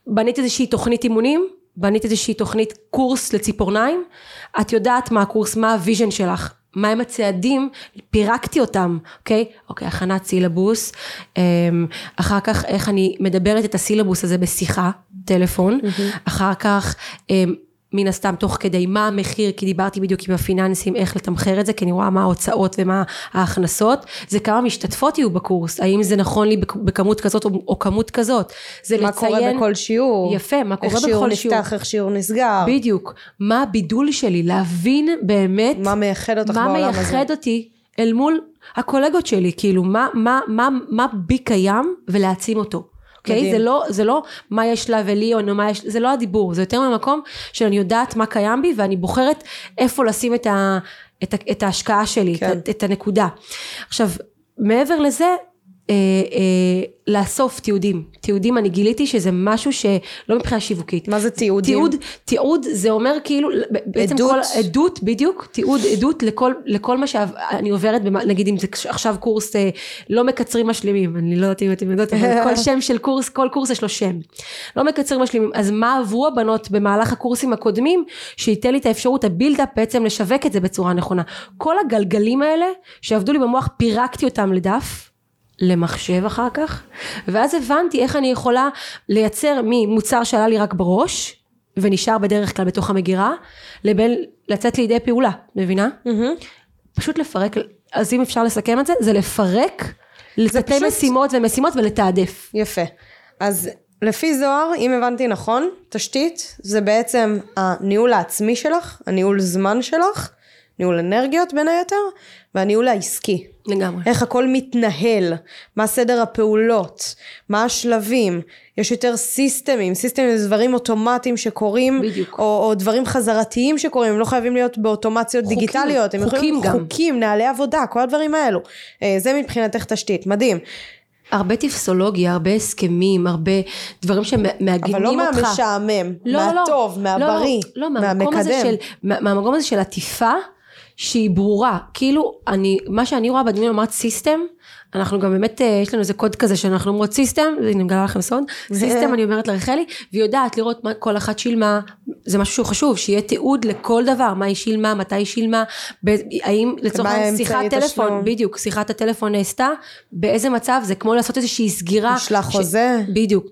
בנית איזושהי תוכנית אימונים, בנית איזושהי תוכנית קורס לציפורניים, את יודעת מה הקורס, מה ה vision שלך. מהם הצעדים, פירקתי אותם, אוקיי? אוקיי, הכנת סילבוס, אמ, אחר כך איך אני מדברת את הסילבוס הזה בשיחה, טלפון, אחר כך אמ, מן הסתם תוך כדי מה המחיר, כי דיברתי בדיוק עם הפיננסים איך לתמחר את זה, כי אני רואה מה ההוצאות ומה ההכנסות, זה כמה משתתפות יהיו בקורס, האם זה נכון לי בכ- בכמות כזאת או, או כמות כזאת, זה מה לציין, קורה בכל שיעור. יפה, מה קורה איך שיעור בכל שיעור, נפתח, איך שיעור נסגר. בדיוק, מה הבידול שלי, להבין באמת מה מייחד אותך מה בעולם הזה. מייחד אותי אל מול הקולגות שלי, כאילו מה, מה, מה, מה בי קיים ולהעצים אותו. אוקיי? זה לא, זה לא מה יש לה ולי או מה יש, זה לא הדיבור, זה יותר מהמקום שאני יודעת מה קיים בי ואני בוחרת איפה לשים את, ה, את, ה, את ההשקעה שלי, כן. את, את הנקודה. עכשיו, מעבר לזה, אה, אה, לאסוף תיעודים. תיעודים אני גיליתי שזה משהו שלא מבחינה שיווקית. מה זה תיעודים? תיעוד, תיעוד זה אומר כאילו, בעצם עדות. כל, עדות, בדיוק, תיעוד, עדות לכל, לכל מה שאני עוברת, במ- נגיד אם זה עכשיו קורס אה, לא מקצרים משלימים, אני לא יודעת אם אתם יודעות, אבל כל שם של קורס, כל קורס יש לו שם. לא מקצרים משלימים, אז מה עברו הבנות במהלך הקורסים הקודמים, שייתן לי את האפשרות, הבילדאפ בעצם לשווק את זה בצורה נכונה. כל הגלגלים האלה שעבדו לי במוח, פירקתי אותם לדף. למחשב אחר כך, ואז הבנתי איך אני יכולה לייצר ממוצר שעלה לי רק בראש, ונשאר בדרך כלל בתוך המגירה, לבין לצאת לידי פעולה, מבינה? מהמם. פשוט לפרק, אז אם אפשר לסכם את זה, זה לפרק לתתי פשוט- משימות ומשימות ולתעדף. יפה. אז לפי זוהר, אם הבנתי נכון, תשתית זה בעצם הניהול העצמי שלך, הניהול זמן שלך, ניהול אנרגיות בין היתר, והניהול העסקי. לגמרי. איך הכל מתנהל, מה סדר הפעולות, מה השלבים, יש יותר סיסטמים, סיסטמים זה דברים אוטומטיים שקורים, בדיוק. או, או דברים חזרתיים שקורים, הם לא חייבים להיות באוטומציות חוקים, דיגיטליות, הם חוקים יכולים גם. חוקים, נהלי עבודה, כל הדברים האלו. אה, זה מבחינתך תשתית, מדהים. הרבה טפסולוגיה, הרבה הסכמים, הרבה דברים שמעגנים אבל לא אותך. מהמשעמם, לא, לא. מהטוב, לא, מהבריא, לא, לא, מהמקום הזה מהמקדם. של, מה- מהמקום הזה של עטיפה שהיא ברורה. כאילו, אני, מה שאני רואה בדיונים אמרת system, אנחנו גם באמת, אה, יש לנו איזה קוד כזה שאנחנו אומרות system, אני מגלה לכם סוד, system אני אומרת לרחלי, והיא יודעת לראות מה כל אחת שילמה, זה משהו שהוא חשוב, שיהיה תיעוד לכל דבר, מה היא שילמה, מתי היא שילמה, ב- האם לצורך העניין שיחת טלפון, תשלום. בדיוק, שיחת הטלפון נעשתה, באיזה מצב, זה כמו לעשות איזושהי סגירה. נשלח חוזה. בדיוק,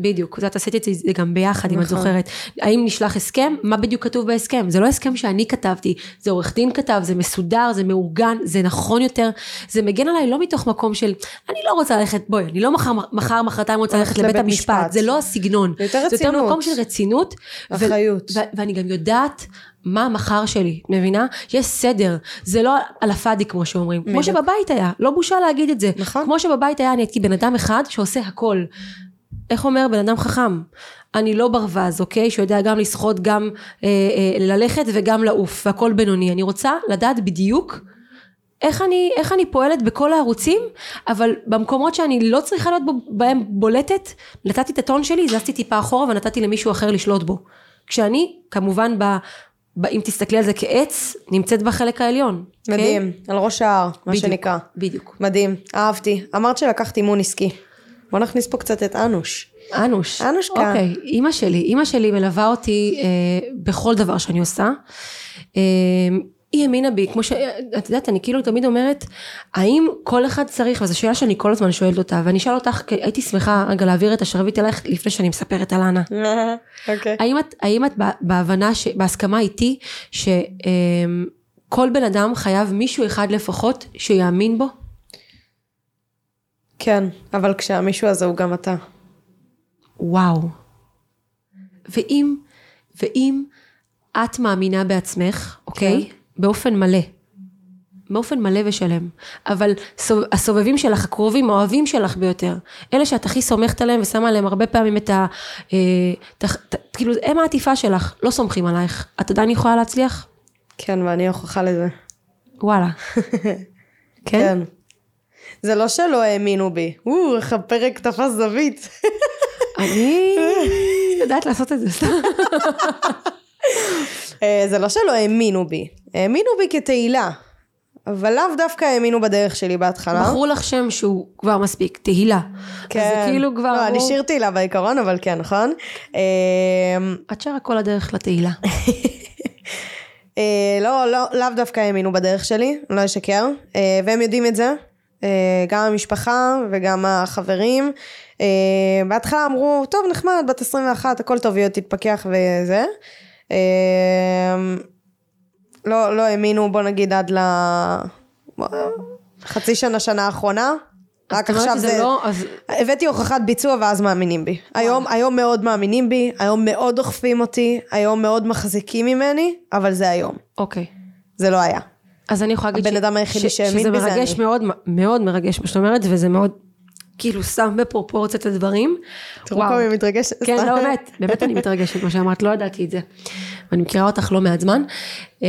בדיוק, את עשיתי את זה גם ביחד, אם את נכון. זוכרת. האם נשלח הסכם? מה בדיוק כתוב בהסכם? זה לא הסכם שאני כתבתי, זה עורך דין כתב, זה מסודר, זה מאורגן, זה נכון יותר, זה מגן עליי לא מתוך מקום של, אני לא רוצה ללכת, בואי, אני לא מחר, מחר, מחרתיים רוצה ללכת לבית המשפט, משפט. זה לא הסגנון. זה יותר זה יותר רצינות. מקום של רצינות. אחריות. ואני גם יודעת מה המחר שלי, מבינה? יש סדר, זה לא על הפאדי כמו שאומרים, כמו בדיוק. שבבית היה, לא בושה להגיד את זה. נכון. כמו שבבית היה, אני הייתי בן אדם אחד שעושה הכל. איך אומר בן אדם חכם? אני לא ברווז, אוקיי? שיודע גם לשחות, גם אה, אה, ללכת וגם לעוף, והכל בינוני. אני רוצה לדעת בדיוק איך אני, איך אני פועלת בכל הערוצים, אבל במקומות שאני לא צריכה להיות בהם בולטת, נתתי את הטון שלי, זזתי טיפה אחורה ונתתי למישהו אחר לשלוט בו. כשאני, כמובן, ב, ב, אם תסתכלי על זה כעץ, נמצאת בחלק העליון. אוקיי? מדהים, על ראש ההר, מה בדיוק, שנקרא. בדיוק. מדהים, אהבתי. אמרת שלקחת אימון עסקי. בוא נכניס פה קצת את אנוש. אנוש. אנוש כאן. אוקיי, אימא שלי, אימא שלי מלווה אותי אה, בכל דבר שאני עושה. אה, היא האמינה בי, כמו שאת יודעת, אני כאילו תמיד אומרת, האם כל אחד צריך, וזו שאלה שאני כל הזמן שואלת אותה, ואני אשאל אותך, הייתי שמחה רגע להעביר את השרביט אלייך לפני שאני מספרת על אנה. אוקיי. האם את, האם את בהבנה, ש, בהסכמה איתי, שכל בן אדם חייב מישהו אחד לפחות שיאמין בו? כן, אבל כשהמישהו הזה הוא גם אתה. וואו. ואם, ואם את מאמינה בעצמך, אוקיי? כן. באופן מלא. באופן מלא ושלם. אבל הסובבים שלך, הקרובים, האוהבים שלך ביותר, אלה שאת הכי סומכת עליהם ושמה עליהם הרבה פעמים את ה... אה, ת, ת, כאילו, הם העטיפה שלך, לא סומכים עלייך. את עדיין יכולה להצליח? כן, ואני הוכחה לזה. וואלה. כן? כן. זה לא שלא האמינו בי. או, איך הפרק תפס זווית. אני יודעת לעשות את זה סתם. אה, זה לא שלא האמינו בי. האמינו בי כתהילה. אבל לאו דווקא האמינו בדרך שלי בהתחלה. בחרו לך שם שהוא כבר מספיק, תהילה. כן. אז זה כאילו כבר... לא, אני שיר תהילה בעיקרון, אבל כן, נכון? אמ, את שרה כל הדרך לתהילה. אה, לא, לא, לאו דווקא האמינו בדרך שלי, לא אשקר, אה, והם יודעים את זה, אה, גם המשפחה וגם החברים. בהתחלה אמרו, טוב, נחמד, בת 21, הכל טוב, היא תתפכח וזה. לא, לא האמינו, בוא נגיד, עד ל... חצי שנה, שנה האחרונה. רק עכשיו זה... לא, אז... הבאתי הוכחת ביצוע ואז מאמינים בי. היום, היום מאוד מאמינים בי, היום מאוד דוחפים אותי, היום מאוד מחזיקים ממני, אבל זה היום. אוקיי. זה לא היה. אז אני יכולה להגיד הבן אדם היחידי שהאמין בזה אני. שזה מרגש מאוד, מאוד מרגש מה שאת אומרת, וזה מאוד כאילו שם בפרופורציות הדברים. תראו כמה היא מתרגשת. כן, לא באמת, באמת אני מתרגשת, מה שאמרת, לא ידעתי את זה. ואני מכירה אותך לא מעט זמן. אה,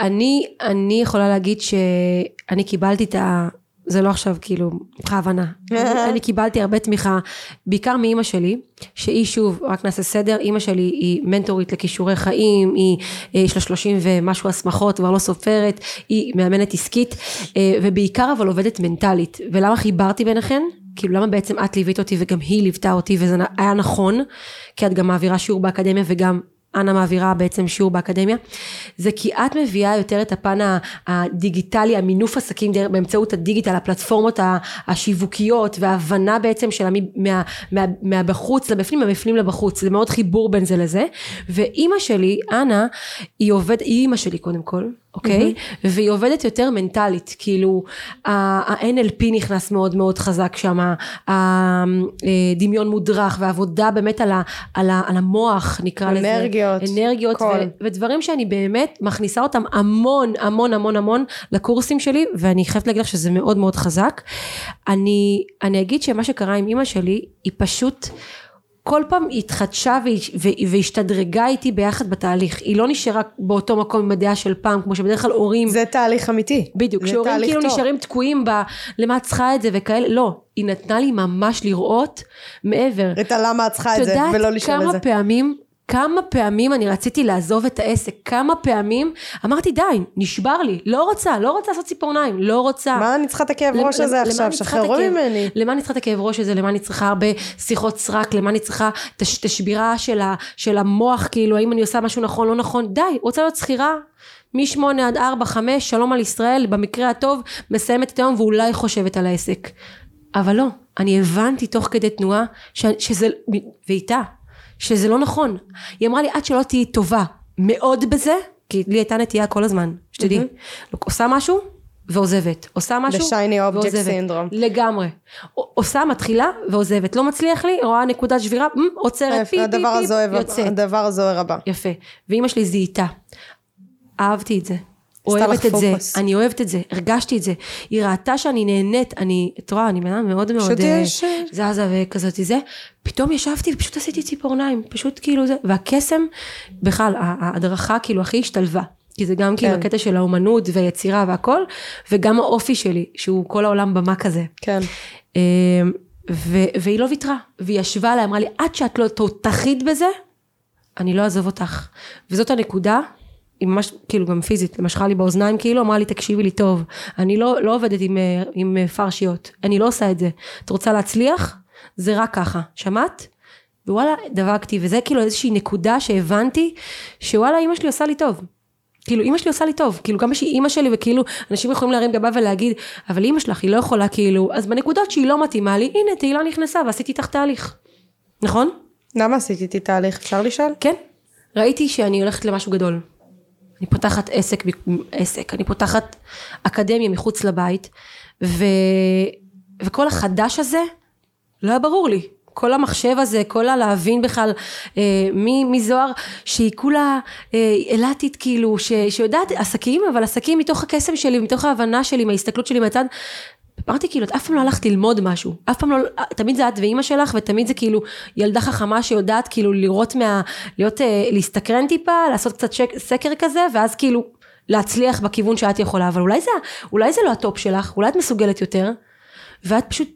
אני, אני יכולה להגיד שאני קיבלתי את ה... זה לא עכשיו כאילו בכוונה. אני קיבלתי הרבה תמיכה, בעיקר מאימא שלי, שהיא שוב, רק נעשה סדר, אימא שלי היא מנטורית לכישורי חיים, היא, אה, יש לה שלושים ומשהו הסמכות, כבר לא סופרת, היא מאמנת עסקית, אה, ובעיקר אבל עובדת מנטלית. ולמה חיברתי ביניכן? כאילו למה בעצם את ליווית אותי וגם היא ליוותה אותי וזה היה נכון, כי את גם מעבירה שיעור באקדמיה וגם אנה מעבירה בעצם שיעור באקדמיה, זה כי את מביאה יותר את הפן הדיגיטלי, המינוף עסקים באמצעות הדיגיטל, הפלטפורמות השיווקיות וההבנה בעצם של מה, מה, מהבחוץ לבפנים, מהבפנים לבחוץ, זה מאוד חיבור בין זה לזה, ואימא שלי, אנה, היא עובדת, היא אימא שלי קודם כל, אוקיי? Okay? Mm-hmm. והיא עובדת יותר מנטלית, כאילו ה-NLP נכנס מאוד מאוד חזק שם, הדמיון מודרך והעבודה באמת על, ה, על, ה, על המוח נקרא לזה. אנרגיות. אנרגיות. ודברים שאני באמת מכניסה אותם המון המון המון המון לקורסים שלי, ואני חייבת להגיד לך שזה מאוד מאוד חזק. אני, אני אגיד שמה שקרה עם אימא שלי, היא פשוט... כל פעם התחדשה והשתדרגה איתי ביחד בתהליך. היא לא נשארה באותו מקום עם הדעה של פעם, כמו שבדרך כלל הורים... זה תהליך אמיתי. בדיוק, כשהורים כאילו טוב. נשארים תקועים ב... למה את צריכה את זה וכאלה, לא. היא נתנה לי ממש לראות מעבר. את הלמה את צריכה את זה, ולא לשאול את זה. את יודעת כמה פעמים כמה פעמים אני רציתי לעזוב את העסק, כמה פעמים אמרתי די, נשבר לי, לא רוצה, לא רוצה לעשות ציפורניים, לא רוצה. מה אני צריכה את הכאב ראש הזה עכשיו, שחררו ממני. למה אני צריכה את הכאב ראש הזה, למה אני צריכה הרבה שיחות סרק, למה אני צריכה את השבירה של, של המוח, כאילו האם אני עושה משהו נכון, לא נכון, די, רוצה להיות שכירה, משמונה עד ארבע, חמש, שלום על ישראל, במקרה הטוב, מסיימת את היום ואולי חושבת על העסק. אבל לא, אני הבנתי תוך כדי תנועה ש, שזה, ואיתה, שזה לא נכון. היא אמרה לי, עד שלא תהיי טובה מאוד בזה, כי לי הייתה נטייה כל הזמן, שתדעי. Mm-hmm. עושה משהו ועוזבת. עושה משהו ועוזבת. The shiny object syndrome. לגמרי. עושה, מתחילה ועוזבת. לא מצליח לי, רואה נקודת שבירה, עוצרת, פי פי פי, יוצאת. הדבר הזוהר הבא. יפה. ואימא שלי זיהתה. אהבתי את זה. אוהבת את זה, אני אוהבת את זה, הרגשתי את זה. היא ראתה שאני נהנית, אני, את רואה, אני מנה מאוד מאוד אה, זזה וכזאת זה. פתאום ישבתי ופשוט עשיתי ציפורניים, פשוט כאילו זה, והקסם, בכלל, ההדרכה כאילו הכי השתלבה. כי זה גם כאילו כן. הקטע של האומנות והיצירה והכל, וגם האופי שלי, שהוא כל העולם במה כזה. כן. אה, והיא לא ויתרה, והיא ישבה לה, אמרה לי, עד שאת לא תותחית בזה, אני לא אעזוב אותך. וזאת הנקודה היא ממש, כאילו גם פיזית, משכה לי באוזניים כאילו, אמרה לי תקשיבי לי טוב, אני לא, לא עובדת עם, אה, עם אה, פרשיות, אני לא עושה את זה. את רוצה להצליח? זה רק ככה, שמעת? ווואלה, דבקתי, וזה כאילו איזושהי נקודה שהבנתי, שוואלה, אימא שלי עושה לי טוב. כאילו אימא שלי עושה לי טוב, כאילו כמה שהיא אימא שלי וכאילו אנשים יכולים להרים גבה ולהגיד אבל אימא שלך היא לא יכולה כאילו אז בנקודות שהיא לא מתאימה לי הנה תהילה נכנסה ועשיתי איתך תהליך, נכון? למה עשיתי איתי תהליך? אפשר לשאול? כן, ראיתי שאני הולכת למשהו גדול, אני פותחת עסק, עסק, אני פותחת אקדמיה מחוץ לבית, ו, וכל החדש הזה, לא היה ברור לי. כל המחשב הזה, כל הלהבין בכלל אה, מי, מי זוהר, שהיא כולה אה, אילתית כאילו, ש, שיודעת עסקים, אבל עסקים מתוך הקסם שלי, מתוך ההבנה שלי, מההסתכלות שלי מהצד. אמרתי כאילו, את אף פעם לא הלכת ללמוד משהו, אף פעם לא, תמיד זה את ואימא שלך, ותמיד זה כאילו ילדה חכמה שיודעת כאילו לראות מה, להיות, אה, להסתקרן טיפה, לעשות קצת שק, סקר כזה, ואז כאילו להצליח בכיוון שאת יכולה, אבל אולי זה, אולי זה לא ה top שלך, אולי את מסוגלת יותר, ואת פשוט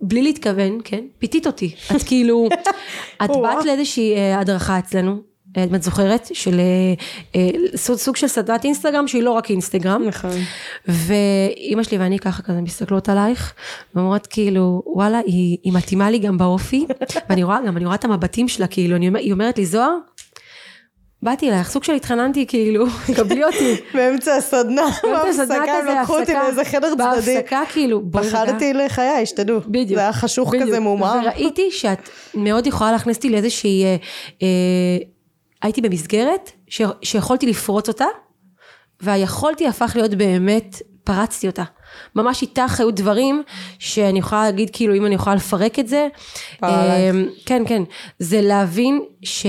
בלי להתכוון, כן, פיתית אותי. את כאילו, את באת לאיזושהי אה, הדרכה אצלנו, את זוכרת, של אה, סוג, סוג של סדנת אינסטגרם שהיא לא רק אינסטגרם. נכון. ואימא שלי ואני ככה כזה מסתכלות עלייך, ואומרות כאילו, וואלה, היא, היא מתאימה לי גם באופי, ואני רואה גם, אני רואה את המבטים שלה, כאילו, אני, היא אומרת לי, זוהר, באתי אלייך, סוג של התחננתי, כאילו, קבלי אותי. באמצע הסדנה, בהפסקה הם לקחו אותי לאיזה חדר צדדי. בהפסקה, כאילו, בואי רגע. פחדתי לחיי, שתדעו. בדיוק. זה היה חשוך. כזה מומר. וראיתי שאת מאוד יכולה להכניס אותי לאיזושהי, אה, אה, הייתי במסגרת ש, שיכולתי לפרוץ אותה, והיכולתי הפך להיות באמת, פרצתי אותה. ממש איתך היו דברים שאני יכולה להגיד, כאילו, אם אני יכולה לפרק את זה. אה. כן, כן. זה להבין ש...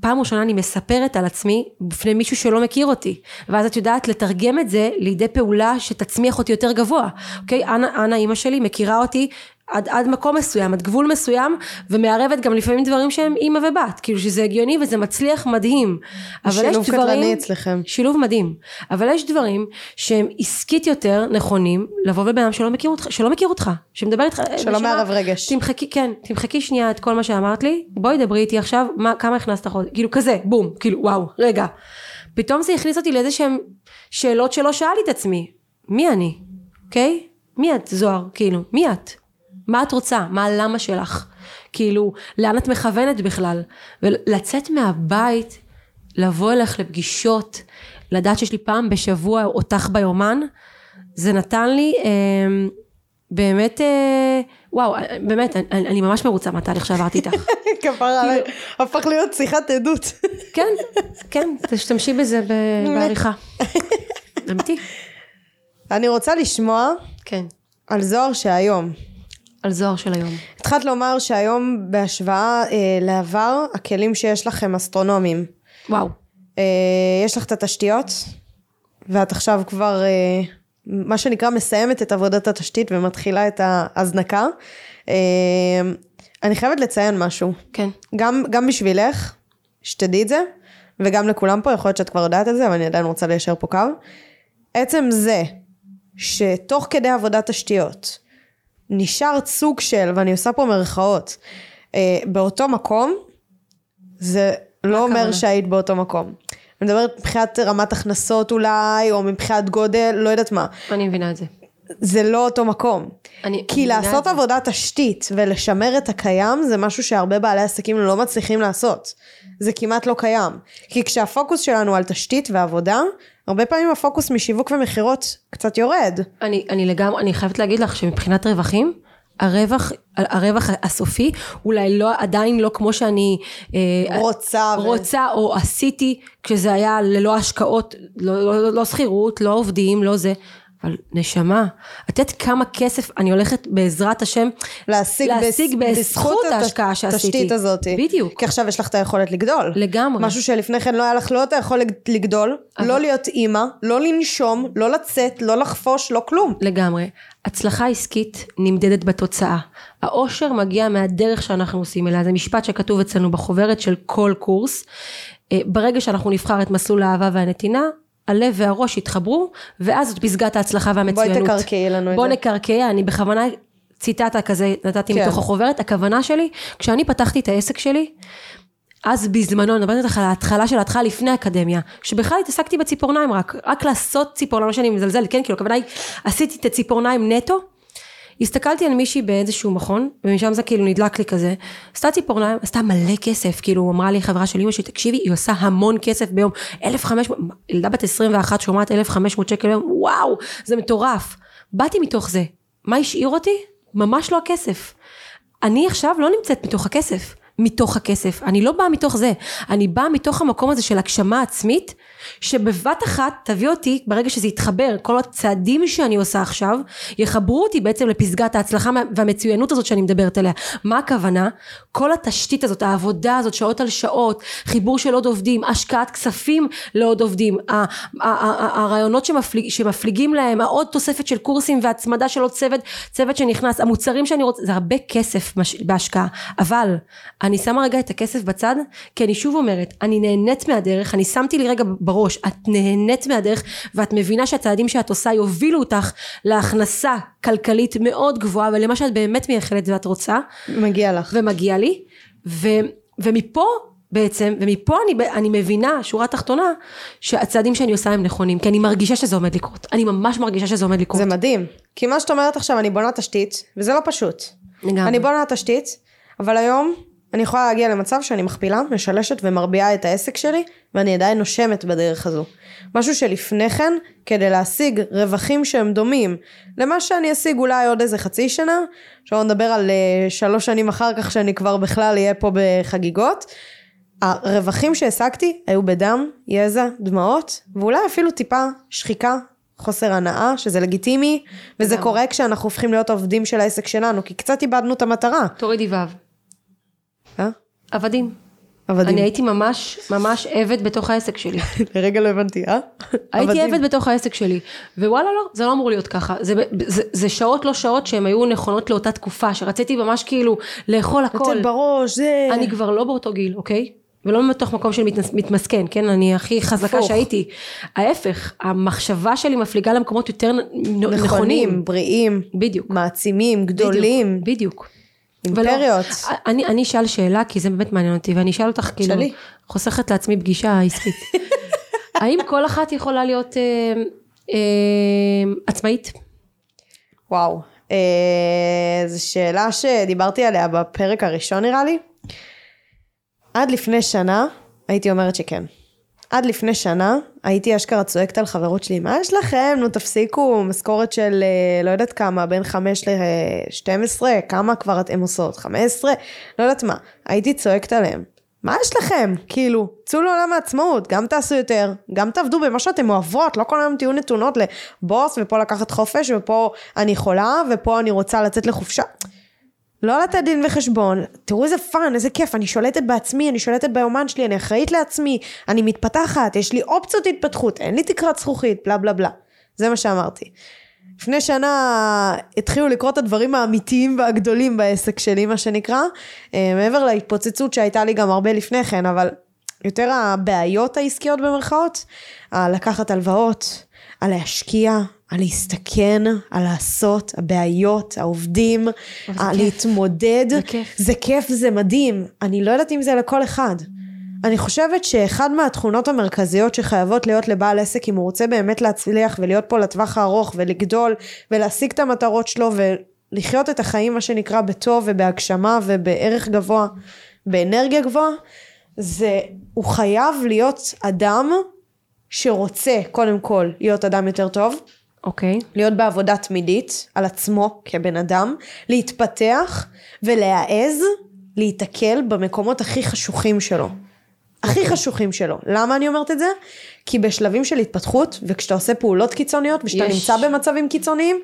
פעם ראשונה אני מספרת על עצמי בפני מישהו שלא מכיר אותי ואז את יודעת לתרגם את זה לידי פעולה שתצמיח אותי יותר גבוה אוקיי אנה, אנה אימא שלי מכירה אותי עד, עד מקום מסוים עד גבול מסוים ומערבת גם לפעמים דברים שהם אימא ובת כאילו שזה הגיוני וזה מצליח מדהים אבל יש שילוב דברים קטלני אצלכם. שילוב מדהים אבל יש דברים שהם עסקית יותר נכונים לבוא לבן אדם שלא מכיר אותך שלא מכיר אותך שמדבר איתך שלא מערב רגש. תמחקי, כן, תמחקי שנייה את כל מה שאמרת לי, בואי דברי איתי עכשיו, מה, כמה הכנסת חודש, כאילו כזה, בום, כאילו וואו, רגע. פתאום זה הכניס אותי לאיזה שהם שאלות שלא שאלתי את עצמי, מי אני, אוקיי? מי את זוהר, כאילו, מי את? מה את רוצה? מה הלמה שלך? כאילו, לאן את מכוונת בכלל? ולצאת מהבית, לבוא אליך לפגישות, לדעת שיש לי פעם בשבוע אותך ביומן, זה נתן לי אה, באמת, אה, וואו, אה, באמת, אני, אני ממש מרוצה מהתהליך שעברתי איתך. כפרה עליי. הפך להיות שיחת עדות. כן, כן, תשתמשי בזה בעריכה. אמיתי. אני רוצה לשמוע כן, על זוהר שהיום. על זוהר של היום. התחלת לומר שהיום בהשוואה אה, לעבר, הכלים שיש לכם אסטרונומיים. וואו. אה, יש לך את התשתיות, ואת עכשיו כבר, אה, מה שנקרא, מסיימת את עבודת התשתית ומתחילה את ההזנקה. אה, אני חייבת לציין משהו. כן. גם, גם בשבילך, שתדעי את זה, וגם לכולם פה, יכול להיות שאת כבר יודעת את זה, אבל אני עדיין רוצה ליישר פה קו. עצם זה שתוך כדי עבודת תשתיות, נשארת סוג של, ואני עושה פה מרכאות, אה, באותו מקום, זה לא אומר? שהיית באותו מקום. אני מדברת מבחינת רמת הכנסות אולי, או מבחינת גודל, לא יודעת מה. אני מבינה את זה. זה לא אותו מקום. אני כי לעשות זה. עבודת תשתית ולשמר את הקיים זה משהו שהרבה בעלי עסקים לא מצליחים לעשות. זה כמעט לא קיים. כי כשהפוקוס שלנו על תשתית ועבודה, הרבה פעמים הפוקוס משיווק ומכירות קצת יורד. אני, אני לגמרי, אני חייבת להגיד לך שמבחינת רווחים, הרווח, הרווח הסופי אולי לא, עדיין לא כמו שאני אה, רוצה. ו- רוצה או עשיתי כשזה היה ללא השקעות, לא, לא, לא שכירות, לא עובדים, לא זה. אבל נשמה, את יודעת כמה כסף אני הולכת בעזרת השם להשיג, להשיג בס- בזכות ההשקעה שעשיתי. התשתית הזאת. בדיוק. כי עכשיו יש לך את היכולת לגדול. לגמרי. משהו שלפני כן לא היה לך לא את היכולת לגדול, לא להיות אימא, לא לנשום, לא לצאת, לא לחפוש, לא כלום. לגמרי. הצלחה עסקית נמדדת בתוצאה. העושר מגיע מהדרך שאנחנו עושים אליה. זה משפט שכתוב אצלנו בחוברת של כל קורס. אה, ברגע שאנחנו נבחר את מסלול האהבה והנתינה, הלב והראש יתחברו, ואז זאת פסגת ההצלחה והמצוינות. תקרקעי לנו את בוא זה. נקרקע, אני בכוונה ציטטה כזה נתתי כן. מתוך החוברת. הכוונה שלי, כשאני פתחתי את העסק שלי, אז בזמנו, אני מדברת איתך על ההתחלה של ההתחלה לפני האקדמיה, שבכלל התעסקתי בציפורניים רק, רק לעשות ציפורניים, לא שאני מזלזלת, כן, כאילו הכוונה היא, עשיתי את הציפורניים נטו, הסתכלתי על מישהי באיזשהו מכון, ומשם זה כאילו נדלק לי כזה, עשתה ציפורניים, עשתה מלא כסף, כאילו אמרה לי חברה של אמא שלי, תקשיבי, היא עושה המון כסף ביום, 1,500, ילדה בת 21 שומעת 1,500 שקל ביום, וואו, זה מטורף. באתי מתוך זה, מה השאיר אותי? ממש לא הכסף. אני עכשיו לא נמצאת מתוך הכסף, מתוך הכסף, אני לא באה מתוך זה, אני באה מתוך המקום הזה של הגשמה עצמית, שבבת אחת תביא אותי, ברגע שזה יתחבר, כל הצעדים שאני עושה עכשיו, יחברו אותי בעצם לפסגת ההצלחה והמצוינות הזאת שאני מדברת עליה. מה הכוונה? כל התשתית הזאת, העבודה הזאת, שעות על שעות, חיבור של עוד עובדים, השקעת כספים לעוד עובדים, הרעיונות שמפליג, שמפליגים להם, העוד תוספת של קורסים והצמדה של עוד צוות, צוות שנכנס, המוצרים שאני רוצה, זה הרבה כסף בהשקעה, אבל אני שמה רגע את הכסף בצד, כי אני שוב אומרת, אני נהנית מהדרך, אני שמתי לי רגע בראש, את נהנית מהדרך ואת מבינה שהצעדים שאת עושה יובילו אותך להכנסה כלכלית מאוד גבוהה ולמה שאת באמת מייחלת ואת רוצה. מגיע לך. ומגיע לי. ו, ומפה בעצם, ומפה אני, אני מבינה, שורה תחתונה, שהצעדים שאני עושה הם נכונים, כי אני מרגישה שזה עומד לקרות. אני ממש מרגישה שזה עומד לקרות. זה מדהים. כי מה שאת אומרת עכשיו, אני בונה תשתית, וזה לא פשוט. לגמרי. אני בונה תשתית, אבל היום אני יכולה להגיע למצב שאני מכפילה, משלשת ומרביעה את העסק שלי, ואני עדיין נושמת בדרך הזו. משהו שלפני כן, כדי להשיג רווחים שהם דומים למה שאני אשיג אולי עוד איזה חצי שנה, שלא נדבר על uh, שלוש שנים אחר כך שאני כבר בכלל אהיה פה בחגיגות, הרווחים שהשגתי היו בדם, יזע, דמעות, ואולי אפילו טיפה שחיקה, חוסר הנאה, שזה לגיטימי, וזה קורה כשאנחנו הופכים להיות עובדים של העסק שלנו, כי קצת איבדנו את המטרה. תורידי ו'. אה? עבדים. עבדים. אני הייתי ממש ממש עבד בתוך העסק שלי. לרגע לא הבנתי, אה? הייתי עבד בתוך העסק שלי. ווואלה לא, זה לא אמור להיות ככה. זה, זה, זה שעות לא שעות שהן היו נכונות לאותה תקופה, שרציתי ממש כאילו לאכול הכל. לצאת בראש, זה... אני כבר לא באותו גיל, אוקיי? ולא מתוך מקום של מתמס, מתמסכן, כן? אני הכי חזקה הפוך. שהייתי. ההפך, המחשבה שלי מפליגה למקומות יותר נכונים. נכונים, בריאים. בדיוק. מעצימים, גדולים. בדיוק. בדיוק. אימפריות. אני, אני אשאל שאלה, כי זה באמת מעניין אותי, ואני אשאל אותך, כאילו, שלי. חוסכת לעצמי פגישה עסקית. האם כל אחת יכולה להיות אה, אה, עצמאית? וואו, אה, זו שאלה שדיברתי עליה בפרק הראשון נראה לי. עד לפני שנה הייתי אומרת שכן. עד לפני שנה הייתי אשכרה צועקת על חברות שלי, מה יש לכם? נו תפסיקו, משכורת של אה, לא יודעת כמה, בין 5 ל-12, כמה כבר אתן עושות? 15? לא יודעת מה. הייתי צועקת עליהם. מה יש לכם? כאילו, צאו לעולם העצמאות, גם תעשו יותר, גם תעבדו במה שאתם אוהבות, לא כל היום תהיו נתונות לבוס, ופה לקחת חופש, ופה אני חולה, ופה אני רוצה לצאת לחופשה. לא לתת דין וחשבון, תראו איזה fun, איזה כיף, אני שולטת בעצמי, אני שולטת ביומן שלי, אני אחראית לעצמי, אני מתפתחת, יש לי אופציות התפתחות, אין לי תקרת זכוכית, בלה בלה בלה. זה מה שאמרתי. לפני שנה התחילו לקרות הדברים האמיתיים והגדולים בעסק שלי, מה שנקרא, אה, מעבר להתפוצצות שהייתה לי גם הרבה לפני כן, אבל יותר הבעיות העסקיות במרכאות, לקחת הלוואות, על להשקיע, על להסתכן, על לעשות, הבעיות, העובדים, על להתמודד. זה כיף. זה כיף, זה מדהים. אני לא יודעת אם זה לכל אחד. אני חושבת שאחד מהתכונות המרכזיות שחייבות להיות לבעל עסק אם הוא רוצה באמת להצליח ולהיות פה לטווח הארוך ולגדול ולהשיג את המטרות שלו ולחיות את החיים מה שנקרא בטוב ובהגשמה ובערך גבוה, באנרגיה גבוהה, זה הוא חייב להיות אדם שרוצה קודם כל להיות אדם יותר טוב. אוקיי. Okay. להיות בעבודה תמידית על עצמו כבן אדם, להתפתח ולהעז להיתקל במקומות הכי חשוכים שלו. הכי אוקיי. חשוכים שלו. למה אני אומרת את זה? כי בשלבים של התפתחות, וכשאתה עושה פעולות קיצוניות, וכשאתה יש. נמצא במצבים קיצוניים,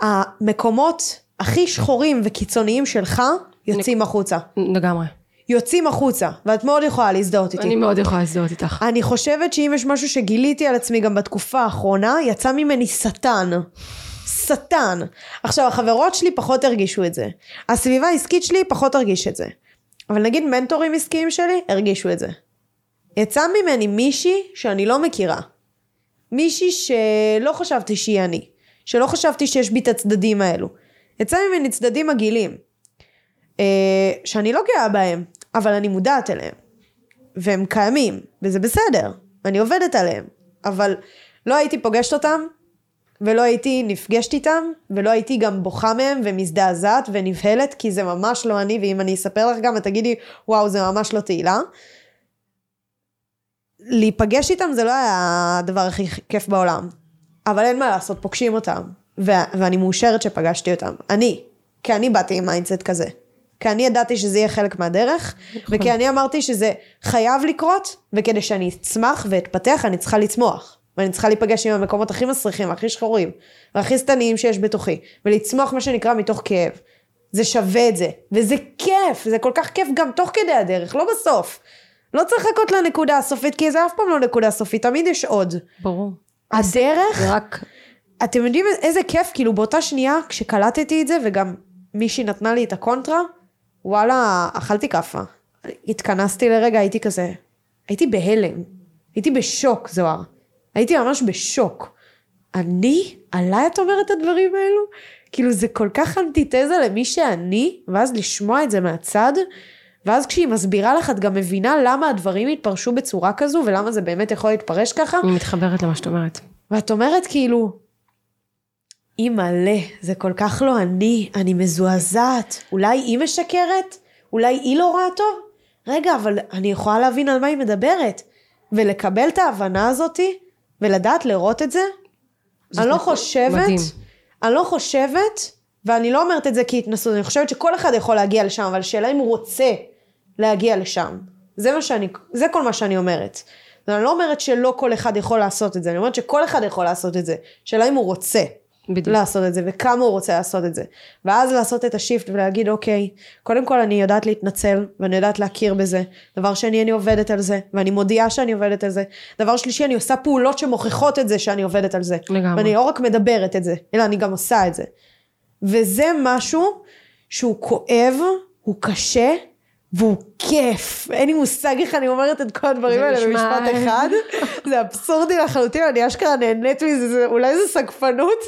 המקומות הכי שחורים וקיצוניים שלך יוצאים נ... החוצה. לגמרי. יוצאים החוצה, ואת מאוד יכולה להזדהות איתי. אני מאוד יכולה להזדהות איתך. אני חושבת שאם יש משהו שגיליתי על עצמי גם בתקופה האחרונה, יצא ממני שטן. שטן. עכשיו, החברות שלי פחות הרגישו את זה. הסביבה העסקית שלי פחות הרגיש את זה. אבל נגיד מנטורים עסקיים שלי, הרגישו את זה. יצא ממני מישהי שאני לא מכירה. מישהי שלא חשבתי שהיא אני. שלא חשבתי שיש בי את הצדדים האלו. יצא ממני צדדים מגעילים. שאני לא גאה בהם, אבל אני מודעת אליהם. והם קיימים, וזה בסדר, אני עובדת עליהם. אבל לא הייתי פוגשת אותם, ולא הייתי נפגשת איתם, ולא הייתי גם בוכה מהם ומזדעזעת ונבהלת, כי זה ממש לא אני, ואם אני אספר לך גם, את תגידי, וואו, זה ממש לא תהילה. להיפגש איתם זה לא היה הדבר הכי כיף בעולם. אבל אין מה לעשות, פוגשים אותם. ו- ואני מאושרת שפגשתי אותם. אני, כי אני באתי עם mindset כזה. כי אני ידעתי שזה יהיה חלק מהדרך, נכון. וכי אני אמרתי שזה חייב לקרות, וכדי שאני אצמח ואתפתח, אני צריכה לצמוח. ואני צריכה להיפגש עם המקומות הכי מסריחים, הכי שחורים, והכי שטניים שיש בתוכי, ולצמוח מה שנקרא מתוך כאב. זה שווה את זה, וזה כיף, זה כל כך כיף גם תוך כדי הדרך, לא בסוף. לא צריך לחכות לנקודה הסופית, כי זה אף פעם לא נקודה סופית, תמיד יש עוד. ברור. הדרך, זה רק... אתם יודעים איזה כיף, כאילו באותה שנייה, כשקלטתי את זה, וגם מישהי נתנה לי את הקונטרה, וואלה, אכלתי כאפה. התכנסתי לרגע, הייתי כזה, הייתי בהלם. הייתי בשוק, זוהר. הייתי ממש בשוק. אני? עליי את אומרת את הדברים האלו? כאילו זה כל כך אנטיתזה למי שאני, ואז לשמוע את זה מהצד, ואז כשהיא מסבירה לך את גם מבינה למה הדברים התפרשו בצורה כזו, ולמה זה באמת יכול להתפרש ככה, אני מתחברת למה שאת אומרת. ואת אומרת כאילו, מלא, זה כל כך לא אני, אני מזועזעת, אולי היא משקרת? אולי היא לא רואה טוב? רגע, אבל אני יכולה להבין על מה היא מדברת. ולקבל את ההבנה הזאתי, ולדעת לראות את זה, אני לא חושבת, מדהים. אני לא חושבת, ואני לא אומרת את זה כהתנסות, אני חושבת שכל אחד יכול להגיע לשם, אבל השאלה אם הוא רוצה להגיע לשם. זה מה שאני, זה כל מה שאני אומרת. אני לא אומרת שלא כל אחד יכול לעשות את זה, אני אומרת שכל אחד יכול לעשות את זה. שאלה אם הוא רוצה בדיוק. לעשות את זה, וכמה הוא רוצה לעשות את זה. ואז לעשות את השיפט ולהגיד, אוקיי, קודם כל אני יודעת להתנצל, ואני יודעת להכיר בזה. דבר שני, אני עובדת על זה, ואני מודיעה שאני עובדת על זה. דבר שלישי, אני עושה פעולות שמוכיחות את זה שאני עובדת על זה. לגמרי. ואני לא רק מדברת את זה, אלא אני גם עושה את זה. וזה משהו שהוא כואב, הוא קשה, והוא כיף. אין לי מושג איך אני אומרת את כל הדברים האלה נשמע- במשפט אחד. זה אבסורדי לחלוטין, אני אשכרה נהנית מזה, זה, אולי זה סגפנות.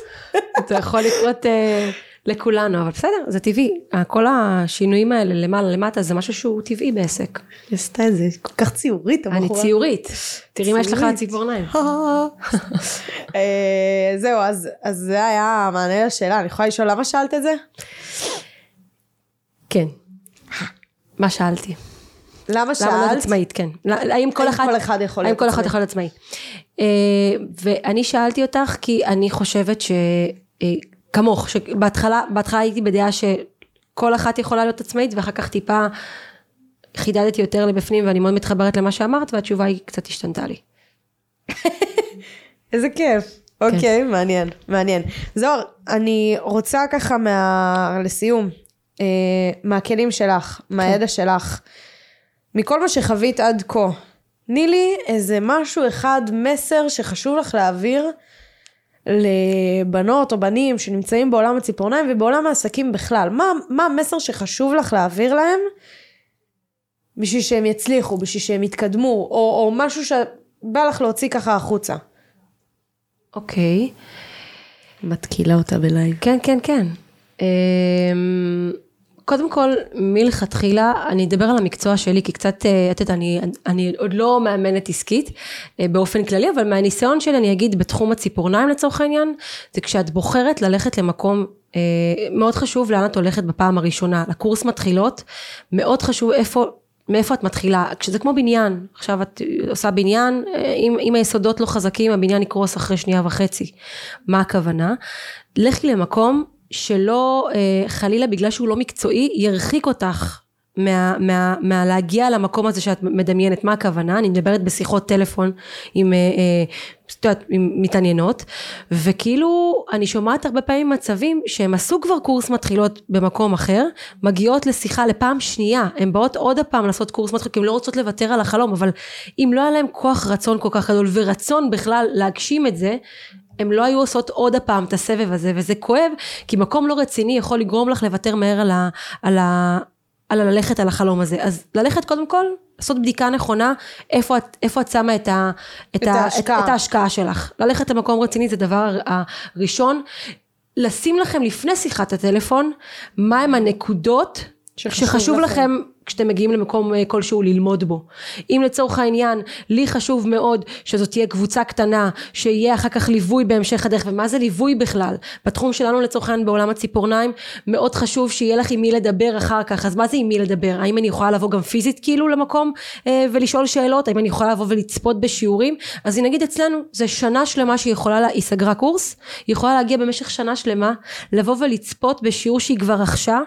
זה יכול לקרות אה, לכולנו, אבל בסדר, זה טבעי. כל השינויים האלה למעלה למטה זה משהו שהוא טבעי בעסק. היא עשתה את זה, כל כך ציורית אני הבחורה. ציורית. תראי מה יש לך על ציורית. הציפורניים. אה, זהו, אז אז זה היה המענה לשאלה, אני יכולה לשאול למה שאלת את זה? כן. מה שאלתי? למה למה להיות שאלת? עצמאית, כן. לא- האם כל אחד, כל אחד יכול האם להיות כל אחד? יכול להיות עצמאי. אה, ואני שאלתי אותך כי אני חושבת ש... אה, כמוך, שבהתחלה בהתחלה הייתי בדעה שכל אחת יכולה להיות עצמאית ואחר כך טיפה חידדתי יותר לבפנים ואני מאוד מתחברת למה שאמרת והתשובה היא קצת השתנתה לי. איזה כיף. אוקיי, מעניין, מעניין. זוהר, אני רוצה ככה מה... לסיום, אה, מהכלים שלך, מהידע שלך, מכל מה שחווית עד כה, תני לי איזה משהו אחד, מסר שחשוב לך להעביר לבנות או בנים שנמצאים בעולם הציפורניים ובעולם העסקים בכלל. מה, מה המסר שחשוב לך להעביר להם בשביל שהם יצליחו, בשביל שהם יתקדמו, או, או משהו שבא לך להוציא ככה החוצה? אוקיי. מתקילה אותה בלייב. כן, כן, כן. אמ, קודם כל, מלכתחילה, אני אדבר על המקצוע שלי, כי קצת, אה, את יודעת, אני, אני עוד לא מאמנת עסקית אה, באופן כללי, אבל מהניסיון שלי אני אגיד בתחום הציפורניים לצורך העניין, זה כשאת בוחרת ללכת למקום אה, מאוד חשוב לאן את הולכת בפעם הראשונה, לקורס מתחילות, מאוד חשוב איפה, מאיפה את מתחילה, כשזה כמו בניין, עכשיו את עושה בניין, אם, אם היסודות לא חזקים, הבניין יקרוס אחרי שנייה וחצי. מה הכוונה? לכי למקום שלא אה, חלילה בגלל שהוא לא מקצועי ירחיק אותך מה, מה, מה למקום הזה שאת מדמיינת, מה הכוונה, אני מדברת בשיחות טלפון עם, אה, אה, יודעת, עם מתעניינות, וכאילו אני שומעת הרבה פעמים מצבים שהם עשו כבר קורס מתחילות במקום אחר, מגיעות לשיחה לפעם שנייה, הן באות עוד הפעם לעשות קורס מתחילות, כי הן לא רוצות לוותר על החלום, אבל אם לא היה להם כוח רצון כל כך גדול ורצון בכלל להגשים את זה, הן לא היו עושות עוד הפעם את הסבב הזה, וזה כואב, כי מקום לא רציני יכול לגרום לך לוותר מהר על, ה, על, ה, על הללכת על החלום הזה. אז ללכת קודם כל, לעשות בדיקה נכונה, איפה את, איפה את שמה את, ה, את, את ההשקעה. את, את ההשקעה שלך. ללכת למקום רציני זה דבר הראשון. לשים לכם לפני שיחת הטלפון, מהם הנקודות שחשוב שחשוב לכם. לכם כשאתם מגיעים למקום אה, כלשהו ללמוד בו. אם לצורך העניין, לי חשוב מאוד שזאת תהיה קבוצה קטנה, שיהיה אחר כך ליווי בהמשך הדרך, ומה זה ליווי בכלל? בתחום שלנו לצורך העניין בעולם הציפורניים, מאוד חשוב שיהיה לך עם מי לדבר אחר כך, אז מה זה עם מי לדבר? האם אני יכולה לבוא גם פיזית כאילו למקום אה, ולשאול שאלות? האם אני יכולה לבוא ולצפות בשיעורים? אז נגיד אצלנו, זה שנה שלמה שהיא יכולה, לה, היא סגרה קורס, היא יכולה להגיע במשך שנה שלמה, לבוא ולצפות בשיעור שהיא כבר רכשה,